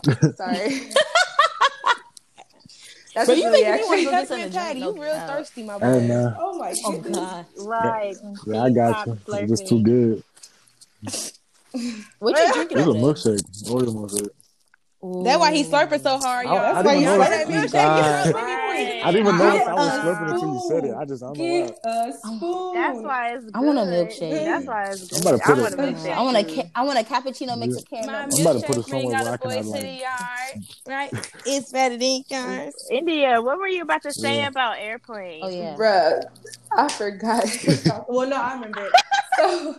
Mm. Sorry. That's But what you make me wanna go gets Peppermint in the Patty, you real doubt. thirsty, my boy. Hey man, Oh my Oh goodness. god. Right. yeah, I got you. It's just too good. What you drinking It's a over there? milkshake, Oreo milkshake. That's why he's slurping so hard, y'all. I That's why you know slurp that. that milkshake. God. You Right. I didn't even notice I was slurping until you said it. I just I don't know why. a spoon. That's why it's good. I want a milkshake. That's why it's good. I'm about to put I it- want a milkshake. I want a ca- I want a cappuccino mixed with My caramel. I'm about to put it milkshake bring somewhere all where I the can boys have, to like- the yard, right? It's better than yours. India, what were you about to say Yeah. about airplanes? Oh yeah. Bruh, I forgot. well, no, I remember. So,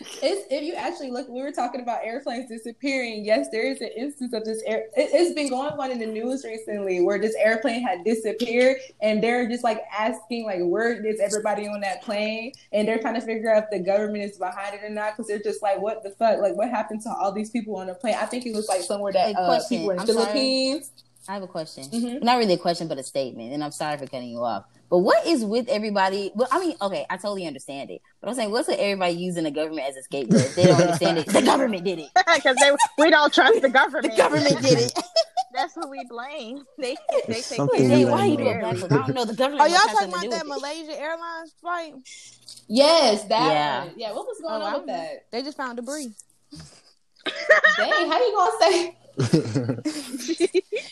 it's, if you actually look, we were talking about airplanes disappearing. Yes, there is an instance of this air. It, it's been going on in the news recently where this airplane had disappeared, and they're just like asking, like, where is everybody on that plane? And they're trying to figure out if the government is behind it or not because they're just like, what the fuck? Like, what happened to all these people on the plane? I think it was like somewhere that uh, people in I'm sorry. Philippines. I have a question. Mhm. Not really a question, but a statement. And I'm sorry for cutting you off. But what is with everybody? Well, I mean, okay, I totally understand it. But I'm saying, what's with everybody using the government as a scapegoat? If they don't understand it. The government did it. Because they we don't trust the government. The government. government did it. That's who we blame. They they take Something care Hey, why don't you know. doing backwards? I don't know. The government. Are y'all talking about that. Malaysia Airlines flight? Yes, that Yeah. one. Yeah, what was going Oh, on I with know. that? They just found debris. Dang, how you gonna say?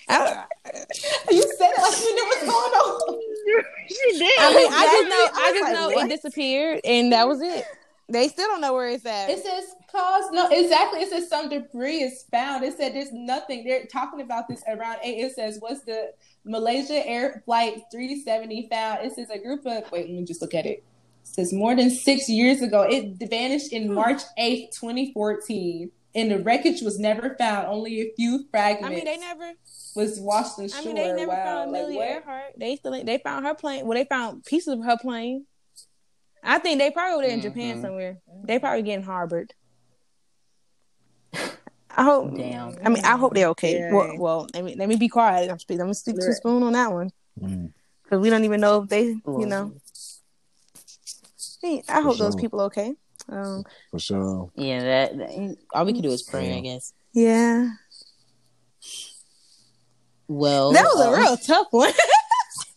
I, You said it like you knew what's going on. she did. I mean, I just know, I I just like, know what? it disappeared, and that was it. They still don't know where it's at. It says cause no exactly. It says some debris is found. It said there's nothing. They're talking about this around eight. It says what's the Malaysia Air Flight 370 found? It says a group of wait. Let me just look at it. It says more than six years ago. It vanished in March 8th, 2014, and the wreckage was never found. Only a few fragments. I mean, they never. was washed ashore. I mean, they never wow. found like, Amelia what? Earhart. They still they found her plane. Well, they found pieces of her plane. I think they probably over there in Japan Mhm. somewhere. They probably getting harbored. I hope. Damn. I mean, I hope they're okay. Yeah. Well, well, let me let me be quiet. I'm speaking. I'm gonna stick to Spoon on that one Mm. because we don't even know if they, you know. Hey, I hope those sure. people okay. Um, For sure. Yeah, that, that- all we can do is pray, I guess. yeah, Well, that was a uh, real tough one.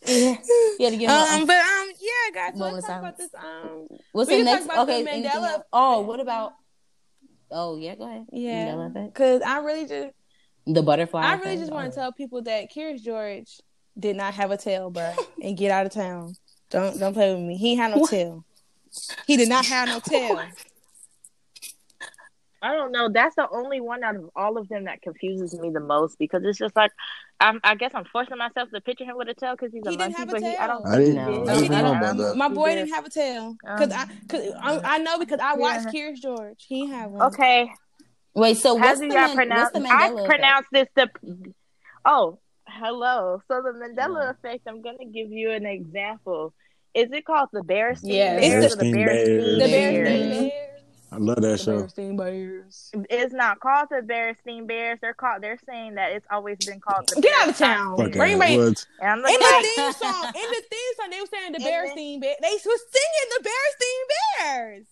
Yeah, you had to give him a- um, but um, yeah, guys, Moment let's of talk about silence. this. Um, What's we the next? talk about the Okay, anything Mandela? Oh, what about? Oh yeah, go ahead. yeah, Mandela because I really just, The butterfly. I really effect? just want Oh. to tell people that Curious George did not have a tail, bro, and get out of town. Don't don't play with me. He had no What? tail. He did not have no tail. I don't know. That's the only one out of all of them that confuses me the most because it's just like I'm, I guess I'm forcing myself to picture him with a tail because he's a He didn't monkey, have a but he, I don't. I didn't, No. I He didn't didn't know about that. My He boy did. didn't have a tail because I, um, cause I, I know because I watched Yeah. Curious George. He didn't have one. Okay, Wait, so how what's do the, man- pronounce? what's the I Mandela effect? pronounce this the. Oh, hello. So the Mandela Yeah. effect. I'm gonna give you an example. Is it called the Bearstein Yes. Bears or the Bearstein Bearstein Bears. The Bears. Bears, Bears? Bears. I love that The show. Bearstein Bears. It's not called the Bearstein Bears. They're called. They're saying that it's always been called the. Get out of town. Fucking Bring back. In And I'm the theme song, in the theme song, they were saying the In Bearstein Bears. They was singing the Bearstein Bears.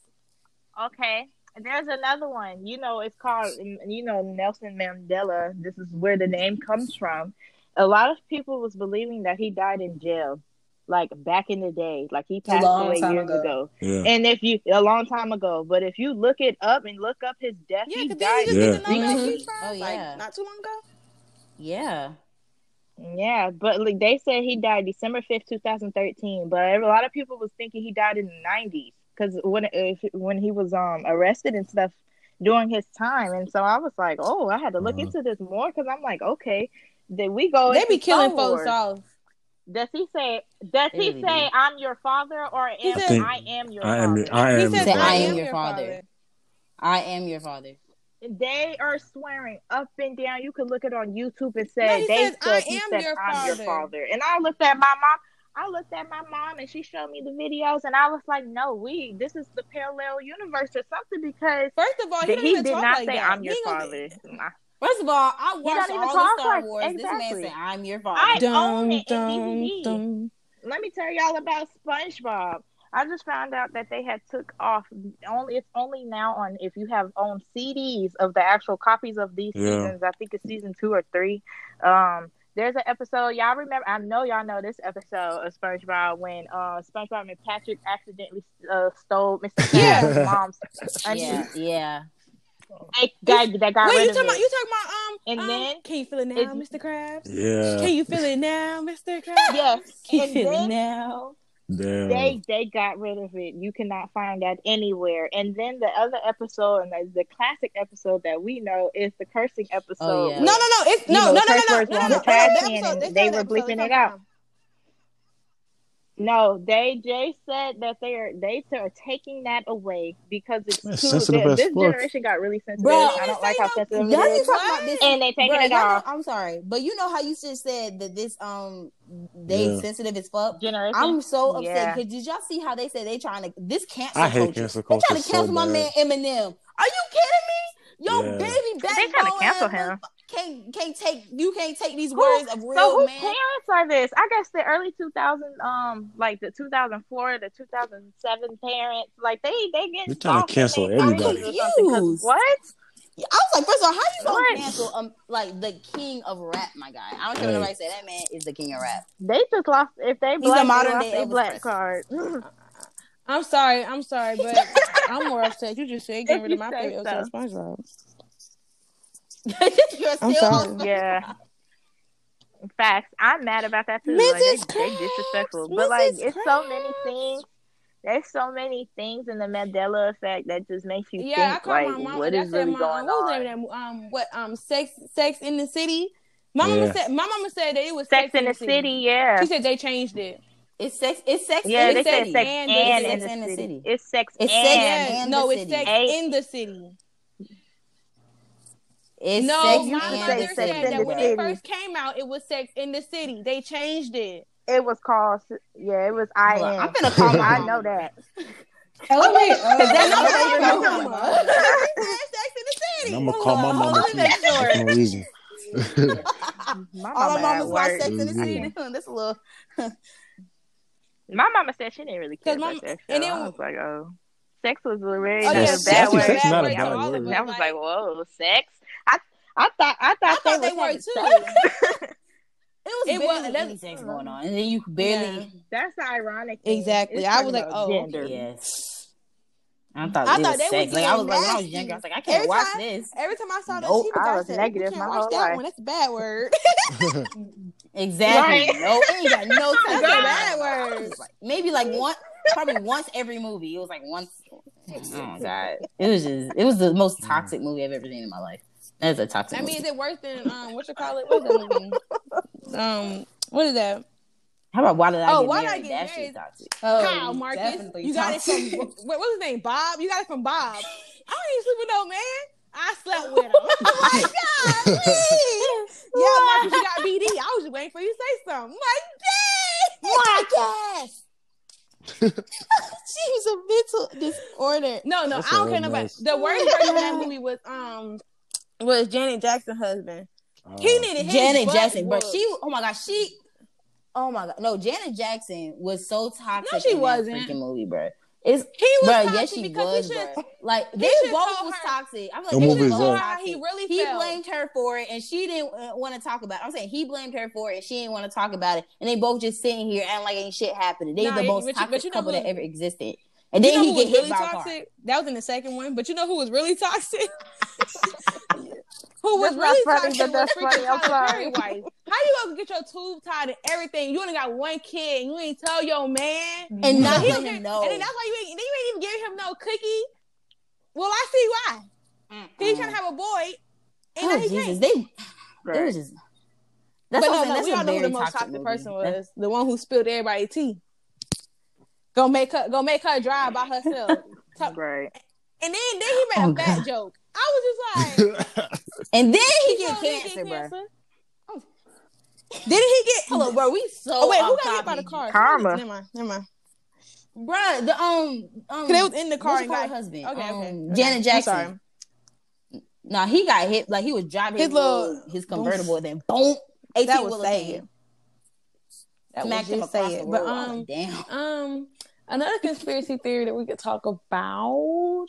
Okay. And there's another one. You know, it's called, you know, Nelson Mandela. This is where the name comes from. A lot of people was believing that he died in jail, like back in the day, like he passed away years ago. ago. Yeah. And if you a long time ago, but if you look it up and look up his death, Yeah, he because died. didn't just get the Yeah. Nobel Mhm. Peace Oh, yeah. like not too long ago? Yeah. Yeah, but like they said he died December fifth, two thousand thirteen. But a lot of people was thinking he died in the nineties because when if, when he was um arrested and stuff during his time, and so I was like, oh, I had to look Uh-huh. into this more because I'm like, okay, did we go. They be killing Star folks Wars. off. Does he say? Does he really say. I'm your father or am He I, am your I am. father? I am. said, Say, your "I "I am father." your father." I am your father. They are swearing up and down. You can look it on YouTube and say he they says, said "I am said your I'm your father." father. And I looked at my mom. I looked at my mom and she showed me the videos and I was like, no, we this is the parallel universe or something because First of all, he, he, don't even did talk not like say that. I'm He your ain't gonna- father. First of all, I don't watched even all the Star like- Wars. This man said, "I'm your father." I Dum, own it in dum, DVD. Let me tell y'all about SpongeBob. I just found out that they had took off only it's only now on if you have owned CDs of the actual copies of these Yeah. seasons. I think it's season two or three. Um there's an episode y'all remember I know y'all know this episode of SpongeBob when uh SpongeBob and Patrick accidentally uh, stole Mr. Yeah. Krabs' mom's yeah, yeah. They got they got Wait, rid you of talking about it. you talking about um? And um, then can you feel it now, it- Mr. Krabs? Yeah. Can you feel it now, Mr. Krabs? Yes. Can And you feel it now? Damn. they they got rid of it. You cannot find that anywhere. And then the other episode, and the, the classic episode that we know is the cursing episode. Oh, yeah. No, no, no. It's You no, know, no, no, no, curse no, words no, were no, on no. the trash The can episode- and they they said were the episode bleeping they it talking out. about. No, they Jay said that they are they are taking that away because it's That's too. sensitive th- as this fuck. generation got really sensitive. Bro, I don't like how say no- sensitive Y'all it need is. to talk about this. And they taking Bruh, it y'all know- off. I'm sorry, but you know how you just said that this um they Yeah. sensitive as fuck. Generation. I'm so upset Yeah. because did y'all see how they said they trying to this cancel I hate culture? cancel They culture trying to so cancel my bad. man Eminem. Are you kidding me? Yo, Yeah. baby, back They trying to cancel him. Can't can't take you can't take these Who- words of real So whose man. parents are this? I guess the early 2000, um, like the 2004, the 2007 parents, like they they get They're trying to cancel everybody. faces or something, 'cause Confused. What? I was like, first of all, how you gonna What? cancel um like the king of rap, my guy? I don't care what Hey. nobody say. That man is the king of rap. They just lost if they He's a black, they modern lost day their black Presley. card. I'm sorry, I'm sorry, but I'm more upset. You just said getting rid of my If you favorite episode of SpongeBob. You're I'm still sorry. yeah. Facts. I'm mad about that too. Like they, Mrs. they disrespectful. But like Mrs. it's so many things. There's so many things in the Mandela effect that just makes you Yeah, I think called like my mom. what I is said, really "Mom, going what was on. the name of that? Um, what um, sex, sex in the city. My Yeah. mama said. My mama said that it was Sex in the city, yeah. She said they changed it. It's sex. It's sex. Yeah, in they the said city. sex and and, the- in, the and the city. city. It's sex It's and sex Yes, and no, the it's sex Eight. in the city. It's no, sex used my to mother say sex said that when city. it first came out, it was sex in the city. They changed it. it was called yeah, it was I Hold on, am. I'm finna call uh, I know that. Elevate up. Cause that's not Elevate what your I'm talking about. sex in the city. I'm gonna call my hold mama on, too. make sure. No reason. My All mama my mamas watch. Sex in the. City. Doing mm-hmm. this little. My mama said she didn't really care about mom- that show. and then- I was like, oh, sex was a very Oh, yeah, a bad sex actually, word. sex is not a to bad all word. I was like, Like, whoa, sex. I I thought I thought I they, thought they was were having too. It was It barely was- any that's- sex going on, and then you barely. Yeah. That's the ironic. Thing. Exactly. It's I was like, oh, gender. Yes. I thought I it thought was they was sex. Like I was getting like when I was younger, I was like, I can't Every watch time- this. Every time I saw that Nope. TV, I I, was said, negative "We can't my watch whole that life. one. That's a bad word." Exactly. Right. No, it ain't got no That's sex. a bad I was word. like, maybe like one, probably once every movie. It was like once. Oh my god, it was just it was the most mm. toxic movie I've ever seen in my life. That's a toxic I mean, movie. is it worse than um, what you call it? What's that movie? um, what is that? How about why did I Oh, get why did I get that married? toxic. Oh, How, Marcus? definitely You got it from what, was his name? Bob. You got it from Bob. I don't even sleep with no man. I slept with him. oh my god! yeah, Marcus, you got BD. I was just waiting for you to say something. I'm like, dang! Marcus. She's a mental disorder. No, no, That's I don't care real nobody. mess. The worst person in that movie was um was Janet Jackson's husband. He Uh, needed his Janet Jackson, bro. whooped. She, oh my god, she, oh my god, no, Janet Jackson was so toxic. No, she in wasn't. freaking movie, bro. It's he was bro, toxic yes, she because was, he should bro. Like they should both was her- toxic. I'm like, What they movie was is both told that? her how toxic. he really He felt. blamed her for it, and she didn't uh, want to talk about. it. I'm saying he blamed her for it, and she didn't want to talk about it. And they both just sitting here acting like ain't shit happening. They Nah, the you- most but you- toxic but you know couple who- that ever existed. And You then know he get hit really by a car. toxic? That was in the second one. But you know who was really toxic? who was That's really funny, toxic that's was freaking funny. I'm Tyler sorry. Perry wife. How you gonna get your tube tied and everything? You only got one kid and you ain't tell your man. And not He don't him get- know. And then that's why you ain't, then you ain't even give him no cookie. Well, I see why. He's trying to have a boy, and oh, now Oh, he Jesus, can't. they, it Right. was just. That's but what no, no, That's we all know who the most toxic toxic movie. person That- was. The one who spilled everybody's tea. Go make her, go make her drive by herself. Talk- Right. And then, then he made Oh, a fat God. joke. I was just like, And then he you get know, he cancer, bro. Didn't he get? Hold on, bro. We so. Oh wait, who got hit by the topic. car? Karma. Never mind. Never mind. Bruh, the um, um, 'Cause they was in the car what's and got- husband. Okay, okay, um, okay. Janet I'm Jackson. sorry. No, he got hit like he was driving his His little- little, his convertible, and then boom, eighteen That was wheeler sad. came, That was smacked him just sad. But um, damn. um, another conspiracy theory that we could talk about.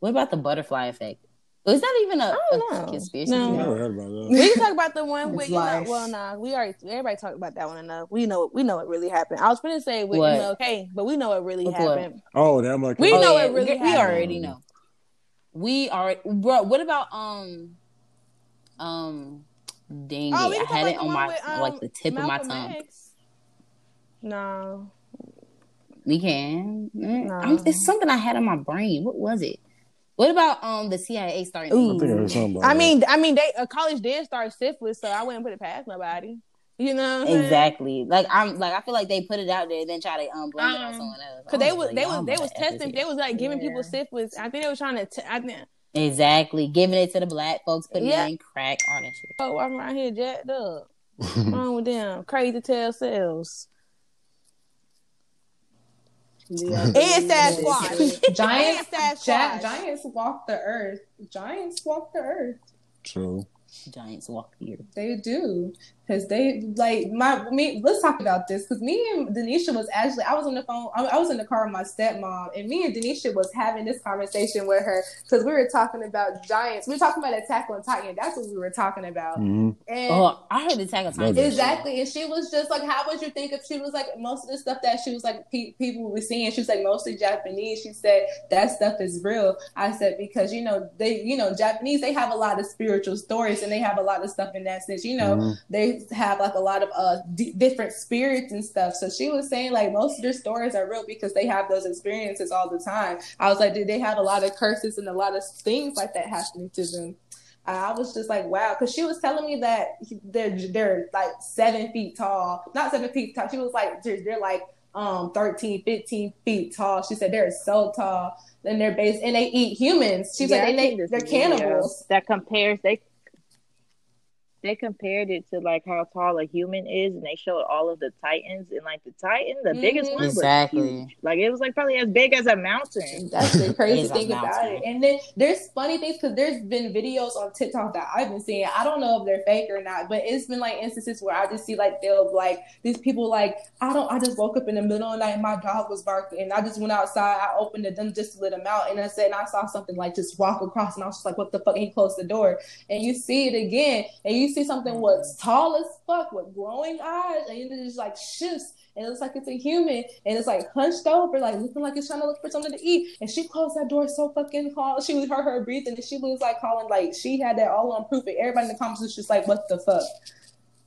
What about the butterfly effect? Was that even a, I don't a know. conspiracy? No. I never heard about that. We can talk about the one It's with you know, well, nah, we already everybody talked about that one enough. We know we know what really happened. I was gonna say with What? MLK, but we know what really With what? happened. Oh, damn! Like, We Oh, know yeah, it really we, we happened. already know. We are, bro. What about um, um, dang Oh, it! I had it on my with, um, like the tip of my tongue. X. No, We can. Mm, No. It's something I had on my brain. What was it? What about um the CIA starting? Ooh. I think I something about I mean, I mean, they a college did start syphilis, so I wouldn't put it past nobody. You know, what I'm? Exactly. Like I'm like I feel like they put it out there, and then try to um blame it on Um, someone else. Cause they I was like, they y'all was they was to F this testing they was like giving people Yeah. syphilis. I think they were trying to. T- I think exactly giving it to the black folks, putting Yeah. it in crack, all that shit. oh, I'm right here jacked up. What's wrong with them? Crazy tail cells. And Sasquatch. Giants, And Sasquatch. gi- giants walk the earth. Giants walk the earth. True. Giants walk here. They do, cause they like my me. Let's talk about this, cause me and Denisha was actually I was on the phone. I, I was in the car with my stepmom, and me and Denisha was having this conversation with her, cause we were talking about giants. We were talking about Attack on Titan. That's what we were talking about. hmm And Oh, I heard the tag on Titan. Exactly, and she was just like, "How would you think if she was like most of the stuff that she was like pe- people were seeing? She was like mostly Japanese. She said that stuff is real. I said because you know they, you know, Japanese they have a lot of spiritual stories and they have a lot of stuff in that sense. You know, Mhm. they have like a lot of uh d- different spirits and stuff. So she was saying like most of their stories are real because they have those experiences all the time. I was like, did they have a lot of curses and a lot of things like that happening to them? I was just like, wow, because she was telling me that they're they're like seven feet tall, not seven feet tall. She was like, they're, they're like um 13, 15 feet tall. She said they're so tall. Then they're based and they eat humans. She's Yeah, like, they, seen they, they're cannibals. That compares they they compared it to like how tall a human is, and they showed all of the titans, and like the titan, the biggest Mhm. one, was Exactly. huge. Like it was like probably as big as a mountain. That's the crazy thing about it. And then there's funny things because there's been videos on TikTok that I've been seeing. I don't know if they're fake or not, but it's been like instances where I just see like they'll like these people like I don't. I just woke up in the middle of the night, and my dog was barking, and I just went outside. I opened it them just to let him out, and I said and I saw something like just walk across, and I was just like, what the fuck? And he closed the door, and you see it again, and you see something what's tall as fuck with glowing eyes, and it just like shifts and it looks like it's a human and it's like hunched over, like looking like it's trying to look for something to eat. And she closed that door so fucking hard. She was heard her breathing and she was like calling like she had that all on proof and everybody in the comments was just like, What the fuck?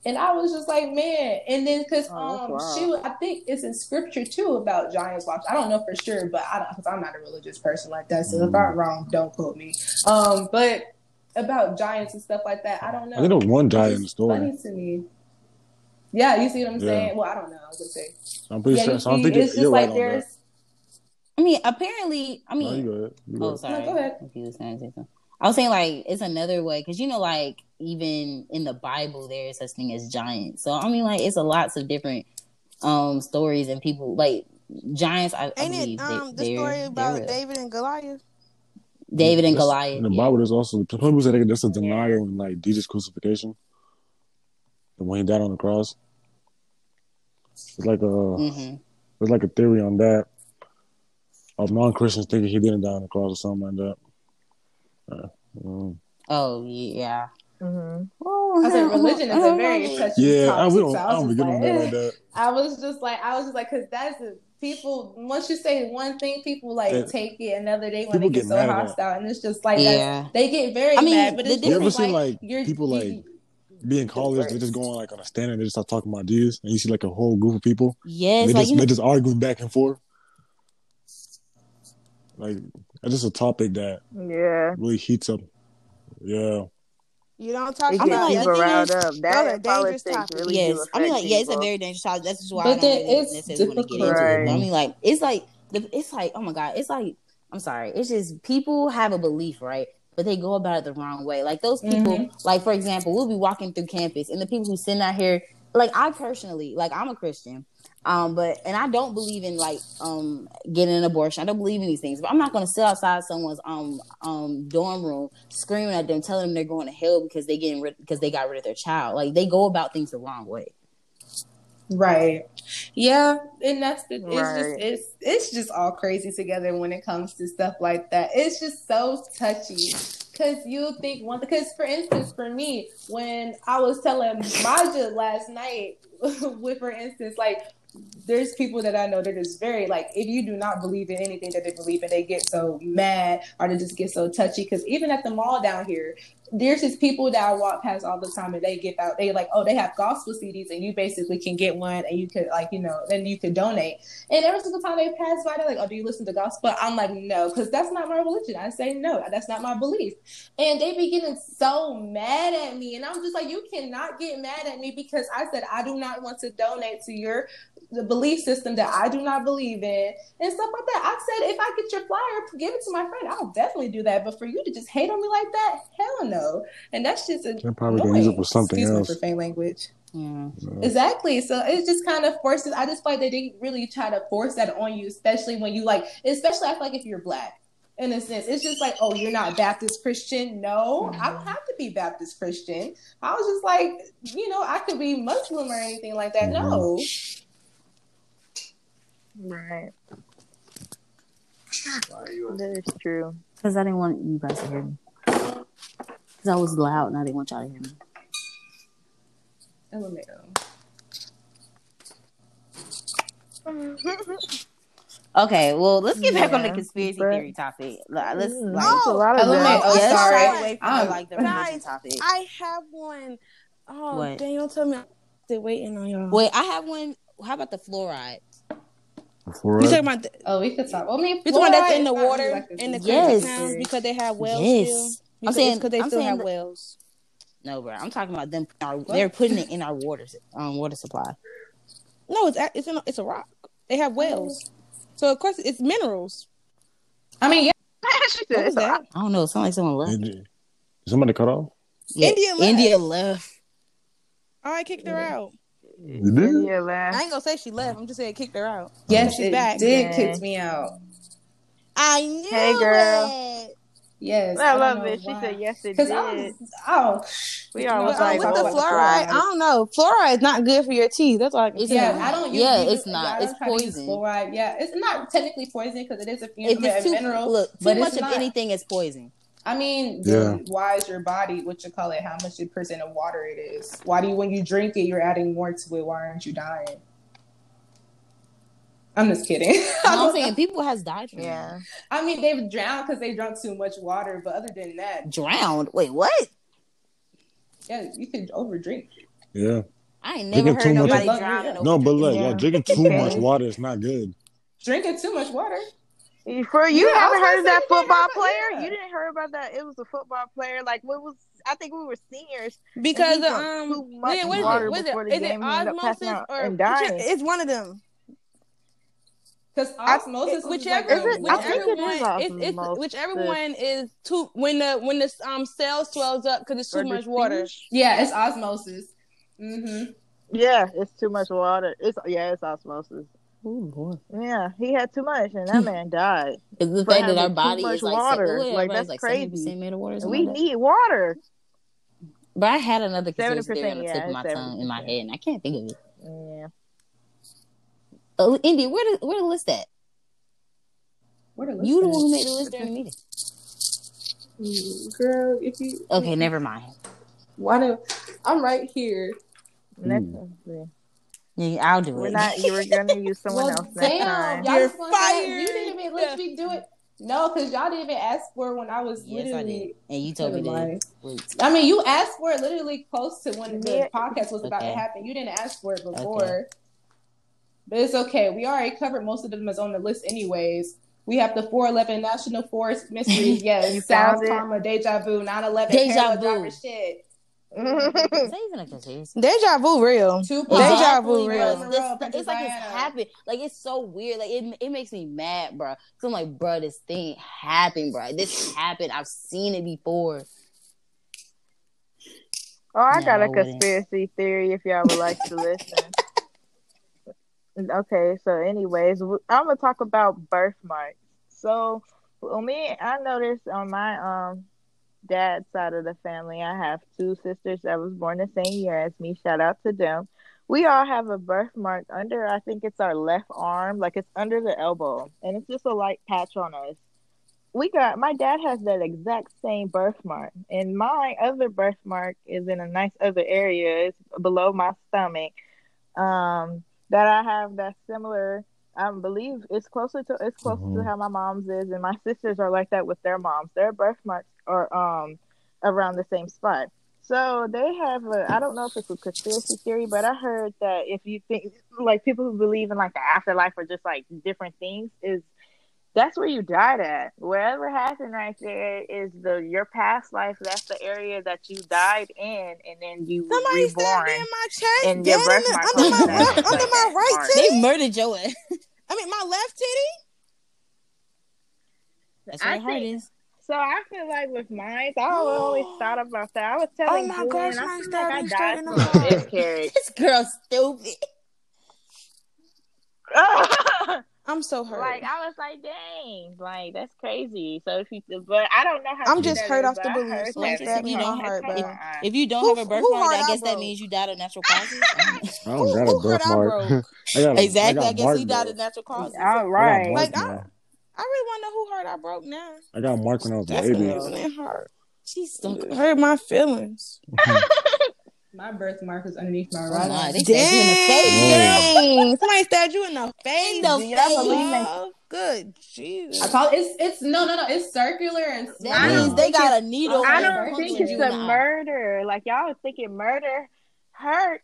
And I was just like, man. And then because Oh, um that's she was, I think it's in scripture too about giants watch. I don't know for sure, but I don't because I'm not a religious person like that. So if Mm. I'm wrong, don't quote me. Um, but about giants and stuff like that, I don't know. I think there was one giant in the It's story. funny to me. Yeah, you see what I'm Yeah. saying? Well, I don't know. I was gonna say. I'm pretty yeah, sure. So I'm see, thinking it's just you're like right there's. I mean, apparently, I No, mean, you go ahead. You go Oh, ahead. sorry. go ahead. If you was saying. I was saying like it's another way because you know like even in the Bible there is such thing as giants. So I mean like it's a lots of different um stories and people like giants. I, I Ain't believe it um they, the story they're about. David and Goliath? David and That's- Goliath. In the yeah. Bible, there's also some people say that that's a denial in like Jesus' crucifixion. And when he died on the cross. It's like a Mhm. there's like a theory on that of non Christians thinking he didn't die on the cross or something like that. Uh, mm. Oh yeah. Mhm. Oh, I said religion is a very touchy. touchy Yeah, I, we don't, so I I was don't just get on that like, like that. I was just like, I was just like, because that's a, people. Once you say one thing, people like Yeah. take it another day when they get, get so mad hostile, and it's just like Yeah. they get very I mean, mad. But the it's You ever seen like, like you're, people you- like be in college, they just go on like on a stand and they just start talking about Jesus, and you see like a whole group of people, Yes, they like just you they just argue back and forth. Like it's just a topic that Yeah. really heats up. Yeah, You don't talk It I mean, about like, people the thing riled is- up. Those are That dangerous politics topics. really yes. I mean, affect like, yeah, it's a very dangerous topic. That's just why But I don't really it's necessarily want to get into it. But I mean, like, it's like it's like, oh my god, it's like, I'm sorry, it's just people have a belief, right? But they go about it the wrong way. Like those people, mm-hmm. like for example, we'll be walking through campus, and the people who sitting out here, like I personally, like I'm a Christian, um, but and I don't believe in like um getting an abortion. I don't believe in these things. But I'm not going to sit outside someone's um um dorm room screaming at them, telling them they're going to hell because they getting rid because they got rid of their child. Like they go about things the wrong way. Right. Yeah, and that's the. It's Right. just it's it's just all crazy together when it comes to stuff like that. It's just so touchy because you think one. Because for instance, for me, when I was telling Maja last night, with for instance, like there's people that I know that is very like if you do not believe in anything that they believe in, they get so mad or they just get so touchy. Because even at the mall down here, there's just people that I walk past all the time and they get out. They like, oh, they have gospel CDs and you basically can get one and you could like, you know, then you could donate. And every single time they pass by, they're like, oh, do you listen to gospel? I'm like, no, because that's not my religion. I say no, that's not my belief. And they be getting so mad at me, and I'm just like, you cannot get mad at me because I said I do not want to donate to your the belief system that I do not believe in and stuff like that. I said if I get your flyer, give it to my friend. I'll definitely do that. But for you to just hate on me like that, hell no. And that's just a they're probably gonna use it for something Excuse else. me for faint language. Yeah. Exactly. So it just kind of forces. I just feel like they didn't really try to force that on you, especially when you like. Especially I feel like if you're black, in a sense, it's just like, oh, you're not Baptist Christian. No, mm-hmm. I don't have to be Baptist Christian. I was just like, you know, I could be Muslim or anything like that. No. Mm-hmm. Right. That is true. Because I didn't want you guys to hear me. Because I was loud and I didn't want y'all to hear me. Okay, well, let's get back on the conspiracy but- theory topic. Let's Mm, like, there's a lot of LMAO, that. oh, yeah, sorry. stray away from I'm- like the Guys, topic. I have one. Oh, What? dang, don't tell me I'm still waiting on y'all. Wait, I have one. How about the fluoride? For You us, talking about the, Oh, we could talk. I mean, you talking about that's fluoride in the is not really water like in the disease. Yes. towns because they have wells Yes. Still? I'm saying- because they I'm still saying have that- wells. No, bro. I'm talking about them. Our, they're putting it in our water um water supply. No, it's a- it's in a, it's a rock. They have wells, so of course it's minerals. I mean, yeah. she What said, was that? I don't know. It sounds like someone left. Did somebody cut off? Yeah, India left. India left. Oh, I kicked her out. You did? Yeah, I ain't gonna say she left. I'm just saying kicked her out. Yes, She's it back. did Yeah. kick me out. I knew Hey, girl. it. Yes. I don't love know it. She said yes, it Cause did. I was, oh, We you all know was But, what, like, with talk the about fluoride, I don't know. Fluoride is not good for your teeth. That's all I can It's say. Yeah. I don't. Yeah, it's use- not. It's try poison. Fluoride. Yeah, it's not technically poison because it is a, If a it's too mineral. look, too but much it's of not. anything is poison. I mean, Yeah. why is your body what you call it? How much percent of water it is? Why do you when you drink it, you're adding more to it? Why aren't you dying? I'm just kidding. I, I'm don't saying people has died from Yeah. I mean, they've drowned because they drunk too much water. But other than that, that. drowned. Wait, what? yeah, you could overdrink. Yeah. I ain't Drinking never heard too much- nobody Yeah. drowning. No, but look, Yeah. y'all drinking too much water is not good. Drinking too much water. For you Yeah, haven't heard of that football player? yeah. You didn't hear about that? It was a football player. Like what was I think we were seniors. because he of, drunk um, too much yeah, what is water it? What is it? before the Is it game, he ended up passing osmosis out or dying. it's one of them. Because osmosis, is whichever, like Is it- whichever it one, is it's, it's whichever one is too when the when the um cell swells up because it's too Or much water. speech. yeah, it's osmosis. Mm-hmm. Yeah, it's too much water. It's yeah, it's osmosis. Ooh, boy. Yeah, he had too much, and that man died. It's the fact that our body much is like, water. se- what, Like, that's like crazy. 70% made of water or And something we like need water. But I had another conspiracy 70%, theory on the tip yeah, of my it's tongue in my head, and I can't think of it. Yeah. Uh, Indy, where the where the list at? Where the list You the list one who made the list during the meeting. Mm, Girl, if you Okay, never mind. why do I'm right here. Next Ooh. one. yeah. Yeah, I'll do We're it. not. You were gonna use someone well, else next damn, time. y'all You're just say fired. You didn't even let me do it. No, because y'all didn't even ask for it when I was yes, I did. And you told me Never to mind. wait. I mean, you asked for it literally close to when the podcast was about to happen. You didn't ask for it before. But it's okay. We already covered most of them as on the list, anyways. We have the 411 National Forest Mysteries. Yes. You South found? Karma, Deja Vu, 911, Deja vu. Shit. Is that even a conspiracy? Deja vu real. Tupac, Deja vu real. bro. Monroe, This- it's like it's Diana. happened. Like it's so weird. Like it, it makes me mad, bro. Cause I'm like, bro, this thing happened, bro. This happened. I've seen it before. Oh, I No, got I a wouldn't. conspiracy theory if y'all would like to listen. Okay, so anyways, I'm gonna talk about birthmarks. So, me, I noticed on my um dad's side of the family, I have two sisters that was born the same year as me. Shout out to them. We all have a birthmark under, I think it's our left arm, like it's under the elbow, and it's just a light patch on us we got my dad has that exact same birthmark and my other birthmark is in a nice other area it's below my stomach um that i have that similar i believe it's closer to it's closer to Mhm. how my mom's is and my sisters are like that with their moms their birthmarks are um around the same spot so they have a i don't know if it's a conspiracy theory but i heard that if you think like people who believe in like the afterlife or just like different things is that's where you died at. Wherever happened right there is the your past life. That's the area that you died in, and then you were Somebody stabbed me in my chest, And your dead in the, under my on left, under like my right mark. titty. They murdered your ass. I mean, my left titty. That's I where your heart think- is. So I feel like with mine, I always thought about that. I was telling Oh my Julian, gosh, I mine feel stabbed like I me died straight in from the a miscarriage. This girl's stupid. I'm so hurt. like I was like, dang, like that's crazy. So if you, but I don't know how. I'm just hurt off the I belief. heard So that it you don't my hurt, bro. If you don't Who- have a who birthmark, heart I I guess that means you died of natural causes. I don't Who- got a hurt I birthmark. broke? I got a, exactly. I, I, guess mark, he died though. of natural causes. All right. I got right. mark Like, I- I really want to know who heart I broke now. I got mark when I was a That's baby. amazing. It hurt. She's so hurt my feelings. My birthmark is underneath my Oh right my, eye. they stabbed you in the face. Dang. Somebody stabbed you in the face. In the face. Oh, good Jesus. I call it's it's no no no it's circular and That I means they got a needle. I don't think it's a murder. Like y'all was thinking murder hurt.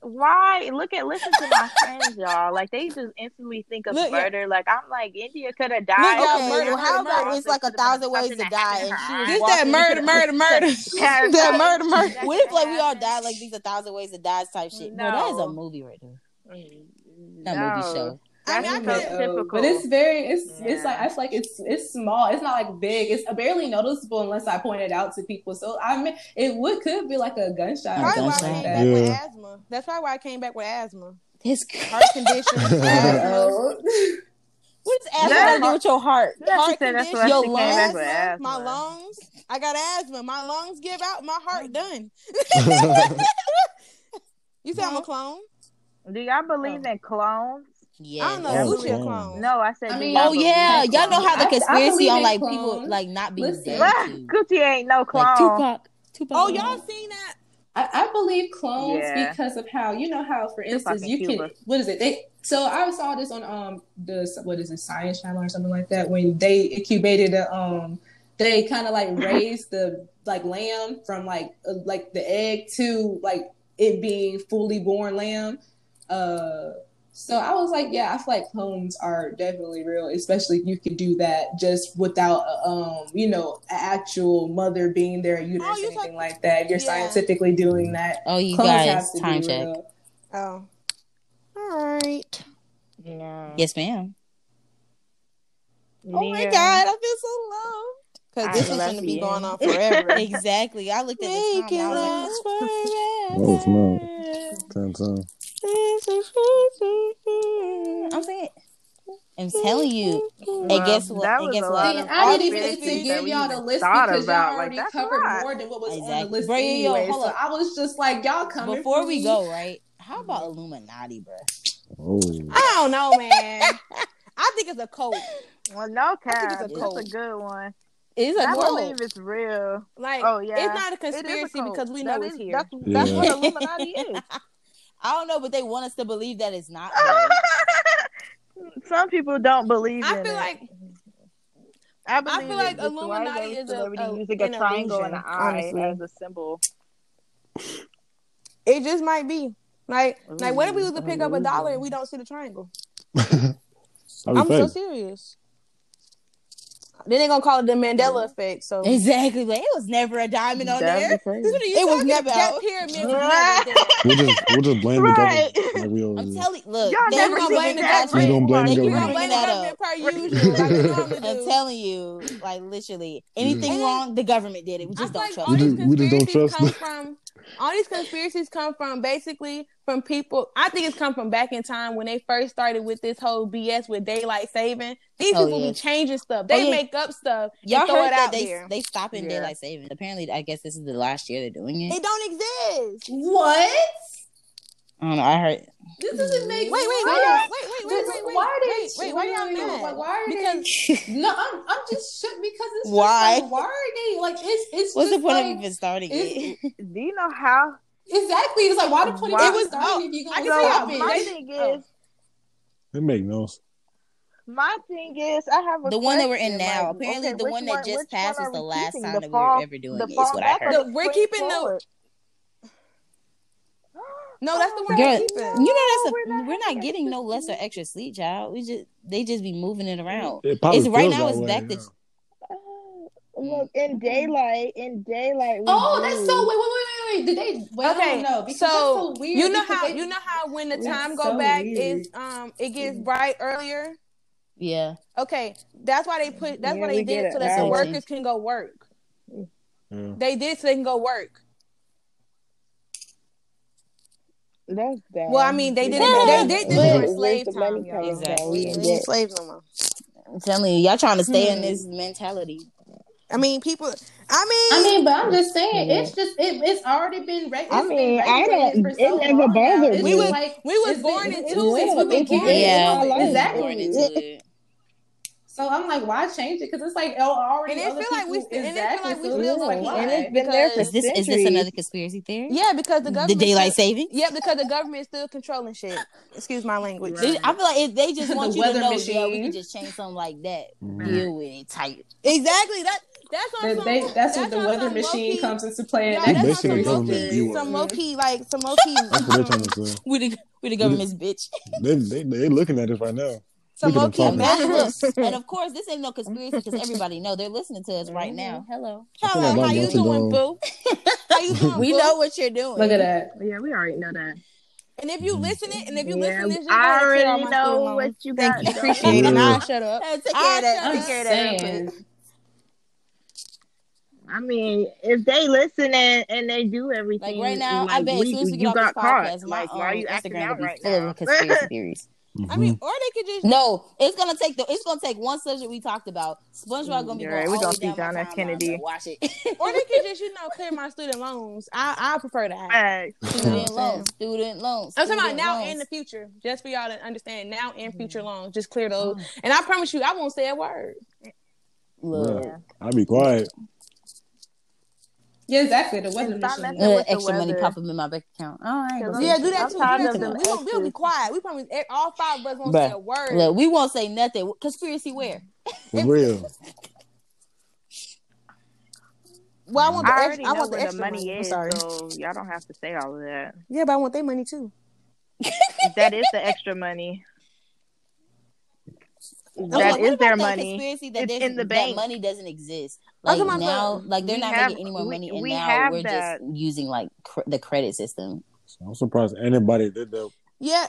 Why? Look at listen to my friends, y'all. Like they just instantly think of Look, yeah. murder. Like I'm like India could have died. Look, Okay, y'all murder. murder, How about it's like a thousand ways to die, and she was This that murder, murder, murder. That murder, murder. What if like we all died like these a thousand ways to die type shit? No, that is a movie right there. No. That movie show. I mean, I so Oh, typical. but it's very it's it's like I feel like it's it's small. It's not like big. It's barely noticeable unless I point it out to people. So I mean, it would could be like a gunshot. A Probably why I came back. Yeah. with asthma. That's probably why I came back with asthma. This Heart condition, asthma. Oh. What's asthma Yeah. to do with your heart? Heart said that's condition, your she came lungs, back with asthma, my lungs. I got asthma. My lungs give out. My heart done. You say I'm a clone? Do y'all believe oh. in clones? Yeah. I don't know. Yeah. Gucci a Clone. clone. No, I said. I mean- Oh yeah, y'all know how the I- I conspiracy on like clones. people like not being Listen. dead too. Gucci ain't no clone. Like Tupac. Tupac. Oh, y'all seen that? I, I believe clones Yeah. because of how you know how, for instance, in you Cuba. can what is it? They so I saw this on um the what is it Science Channel or something like that when they incubated a um they kind of like raised the like lamb from like uh, like the egg to like it being fully born lamb. Uh, So I was like, yeah, I feel like clones are definitely real, especially if you could do that just without, um, you know, actual mother being there, uterus, Oh, you're anything talking- like that. You're Yeah. scientifically doing that, Oh, you clones guys, have to time check. real. Oh. All right. Yeah. Yes, ma'am. Oh my god, I feel so loved. Because this is going to be going on forever. exactly. I looked at the Make time. it and I last was Oh, forever. Ten times. Like, I'm saying, I'm telling you. Well, And guess what? that And guess what? See, I didn't even get to give y'all the list because about. y'all already that's covered a lot. more than what was on the list Bro, yo, yo, anyway. hold so up. I was just like, y'all coming Before for we me? go, right? How about Illuminati, bro? Oh. I don't know, man. I think it's a cult. Well, no think it's cap. a It's a, good one. It's a I cult. believe it's real. Like, Oh yeah, it's not a It is a conspiracy because we know That it's is- here. That's, that's Yeah. what Illuminati is. I don't know, but they want us to believe that it's not. Some people don't believe I in feel it. like I, believe feel like it just why Illuminati is a- a- using a triangle and illusion, an eye honestly. as a symbol. it just might be. Like, like what if we was to pick up a dollar and we don't see the triangle? I'm so serious. Then they gonna call it the Mandela effect. So Exactly. Like, it was never a diamond on That'd there. be crazy. What are you it was never that about? pyramid was. We'll just we'll just blame Right. the government like we always I'm do. telling look, Y'all they never gonna seen bring that that Just gonna blame the They We keep gonna government. blame that government up. per usual, like we normally I'm telling you, like literally, anything wrong, the government did it. We just don't trust We just- don't trust come from all these conspiracies come from basically from people. I think it's come from back in time when they first started with this whole BS with daylight saving. These Oh, people yeah. be changing stuff. Oh, they Oh, yeah. make up stuff. Y'all and throw heard it that out they there. they stopping Yeah. daylight saving. Apparently, I guess this is the last year they're doing it. It don't exist. What? I don't know. I heard. This doesn't make Wait, wait, wait, sense. wait, wait, wait, wait, wait. Why are they? Wait, wait, why y'all mad? Like, why are Because they? No, I'm, I'm just shook because it's Why? Just like, why are they like? It's it's. What's the point like, of even starting it? Do you know how? Exactly. It's like why the point Why- of It was- even starting oh, if you I gonna stop it? my They- thing oh. is, It make no sense. my thing is, I have a The one that we're in now. like, Apparently, okay, the which one that just passed are was the last keeping? time that we were ever doing the it. Is what I back heard. The we're keeping the- forward? No, that's the one Girl, we're you know that's a we're not we're not getting no less or extra sleep, child. We just they just be moving it around. It It's right now. It's way, back yeah. to Oh, Look, in daylight, in daylight. we Oh, that's so. Wait, wait, wait, wait, wait. Did they? Wait, I Okay, don't know because so, that's so weird. You know how they- you know how when the time go so back weird. is um it gets bright earlier. yeah. Okay, that's why they put that's Yeah, why they did it it so that the workers can go work. Yeah. They did so they can go work. That's bad. Well, I mean, they did Yeah. it. They did this Where- during slave the time, y'all. Exactly. from? We We ain't slaves no more. I'm telling you, y'all trying to stay in Hmm. this mentality. I mean, people. I mean, I mean, but I'm just saying, Yeah. it's just it, it's already been. Reg- I mean, I regulated don't- for it never bothered me. We was- like we was it's been- born into it. it's We been was born born into Yeah, it. Exactly. Born into it. So I'm like, why change it? Because it's like oh, already. And it feel like we people- still- and it feel exactly. like we so still it's like, on why? And it's been there for Is this is this another conspiracy theory? yeah, because the government The daylight still, saving? Yeah, because the government is still controlling shit. Excuse my language. They- I feel like if they just want The you to weather know, yeah, we can just change something like that. Mhm. Deal with it tight. Exactly. That that's on They, they, that's when the weather machine low-key- comes into play. Y'all, that's They some low key, some low key, like some low key, That's what they're trying to say. We the we the government's bitch. They they they looking at us right now. Some Look low at key them. And, measures. look, and of course, this ain't no conspiracy because everybody know they're listening to us right now. Mm-hmm. Hello, Hello, like how you doing, boo? How you doing? we boo? know what you're doing. Look at that. Yeah, we already know that. And if you listen it, and if you Yeah, listen to this, just I go ahead and clear already out my know student what you Thank got you, appreciate it. Yeah. I'll shut up. Hey, take I care of that. shut Take up. care of that. real Saying. quick. I mean, if they listen and, and they do everything, Like right now, like, I bet as soon as we you get off got this caught. podcast, my Like, why are you acting Instagram out will be right full now? of conspiracy theories. I mm-hmm. mean, or they could just No, it's gonna take the. It's gonna take one subject we talked about. SpongeBob gonna be Yeah, going we all gonna the see down John F. Kennedy. Watch it. or they could just, you know, clear my student loans. I I prefer that. Hey, student loans. Student loans. I'm talking about now loans. and the future, just for y'all to understand. Now and mm-hmm. future loans, just clear those. Oh. And I promise you, I won't say a word. Look, Yeah. I'll be quiet. Yeah, exactly. The weather And stop machine. messing uh, with the extra money weather. pop up in my bank account. All right, Cause Yeah, do that I'm too. Do tired that of too. them We won't, we'll be quiet. We promise e- all five of us won't say a word. Look, we won't say nothing. Conspiracy where? For real. well, I want the I extra. already I want the where the extra money money. I'm is, sorry. so y'all don't have to say all of that. Yeah, but I want their money too. that is the extra money. I'm That like, what is about their that money. Conspiracy that, It's in the that bank. money doesn't exist. Like talking about now, the- like they're we not have- making any more we- money, and we now we're that. just using like cr- the credit system. I'm surprised anybody did that. Yeah.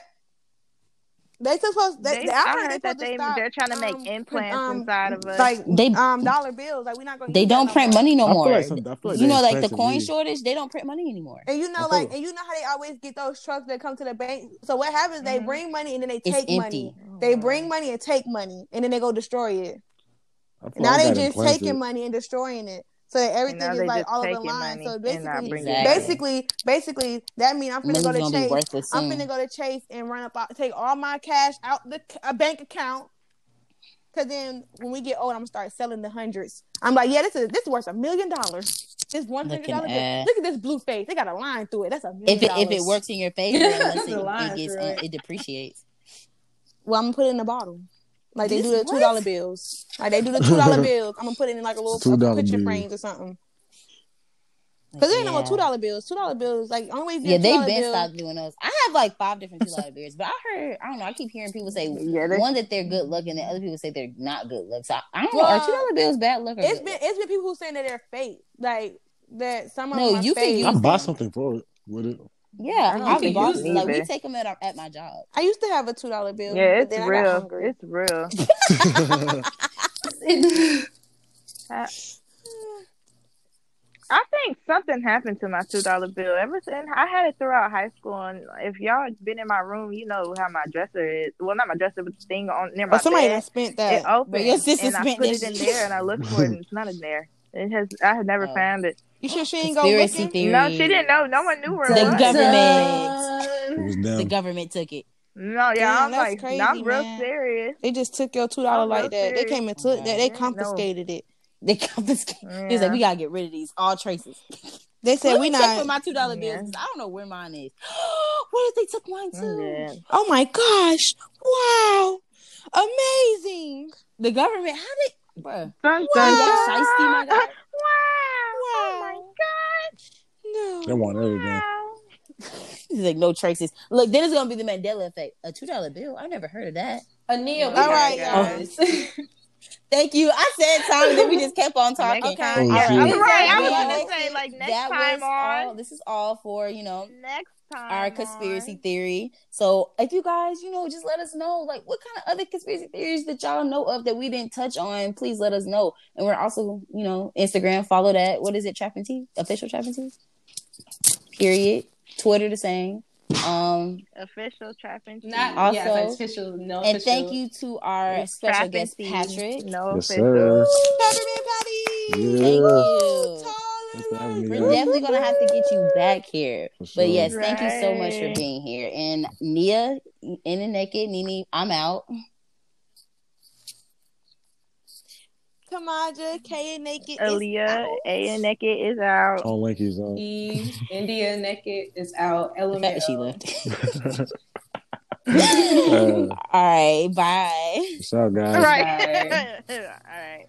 They supposed they, They- they, I I heard, heard they that supposed they to stop, they're trying to make um, implants um, inside of us. like They um dollar bills. Like we're not going. they don't print money no I more. feel like some, I feel like you they know, like the coin me. shortage, they don't print money anymore. And you know, I like, and you know how they always get those trucks that come to the bank. So what happens? They Mhm. bring money and then they It's take empty. money. They bring money and take money, and then they go destroy it. Now like they got just implanted. taking money and destroying it. So that everything is like all over taking line. money So basically, bringing it back. basically, basically, that means I'm finna Money's go to gonna Chase. I'm gonna go to Chase and run up, take all my cash out the a bank account. Cause then when we get old, I'm gonna start selling the hundreds. I'm like, yeah, this is this is worth a million dollars. This one hundred dollar Looking bill. at- Look at this blue face. They got a line through it. That's a million If it if it works in your favor, unless it, it gets through uh, it. it depreciates. Well, I'm gonna put it in a bottle. Like they This do the two dollar bills. Like they do the two dollar bills. I'm gonna put it in like a little a $2 picture bill. frames or something. Cause there ain't no more two dollar bills. Two dollar bills, like only way you Yeah, they $2 been bill- stopped doing those. I have like five different two dollar bills, but I heard I don't know. I keep hearing people say Yeah, one that they're good looking, and other people say they're not good looks. So I, I don't know. Well, Are two dollar bills bad luck? Or It's good been luck? it's been people who saying that they're fake, like that some of No, them are you can fake. use I buy them. something for it with it. Yeah, I don't I've think bought like we take them at our, at my job. I used to have a two dollar bill. Yeah, it's then I got real. It's real. I, I think something happened to my two dollar bill. Ever since I had it throughout high school, and if y'all been in my room, you know how my dresser is. Well, not my dresser, but the thing on near my But somebody bed. done spent It that. opened, But your sister and I spent put that it in there, and I looked for it, and it's not in there. It has. I had never Oh. found it. You sure she ain't go Conspiracy looking? theory. No, she didn't know. No one knew where it The was. government. It was The government took it. No, yeah, Damn, I'm that's like, crazy, I'm real man. serious. They just took your two dollar like real that. They came and took that. They No. confiscated it. They confiscated. He's like, we gotta get rid of these all traces. They said Let we me check for not. my two dollar bills. I don't know where mine is. what if they took mine too? Yeah. Oh my gosh! Wow, amazing! The government, how did, bruh? Dun, Wow. dun, Y'all dun. shiesty. Wow. Oh my god. No. They want everything. Wow. He's like, no traces. Look, then it's gonna be the Mandela effect. A two dollar bill. I've never heard of that. A we All got right, guys. Thank you. I said time, then we just kept on talking. Next Okay. time. Oh, yeah. I'm right. I was gonna say like next that time was on. all. This is all for you know Next time. our conspiracy on. theory. So if you guys, you know, just let us know like what kind of other conspiracy theories that y'all know of that we didn't touch on. Please let us know. And we're also, you know, Instagram, follow that. What is it, Trap and Tea? Official Trap and Tea? Period. Twitter the same. Um Official trapping. Not Also- yeah, official. No, and official. thank you to our special guest Patrick. No Yes, official. sir. Peppermint Patty. Yeah. Thank you. Tyler. Thanks for having me, We're definitely gonna have to get you back here. Sure. But yes, thank you so much for being here. And Nia, in the naked, Nini, I'm out. Kamaja, K and Naked. is Aaliyah, out. A and Naked is out. All linkies on. Eve, India Naked is out. The fact that she Element. left. uh, All right, bye. what's up, guys? Right. All right.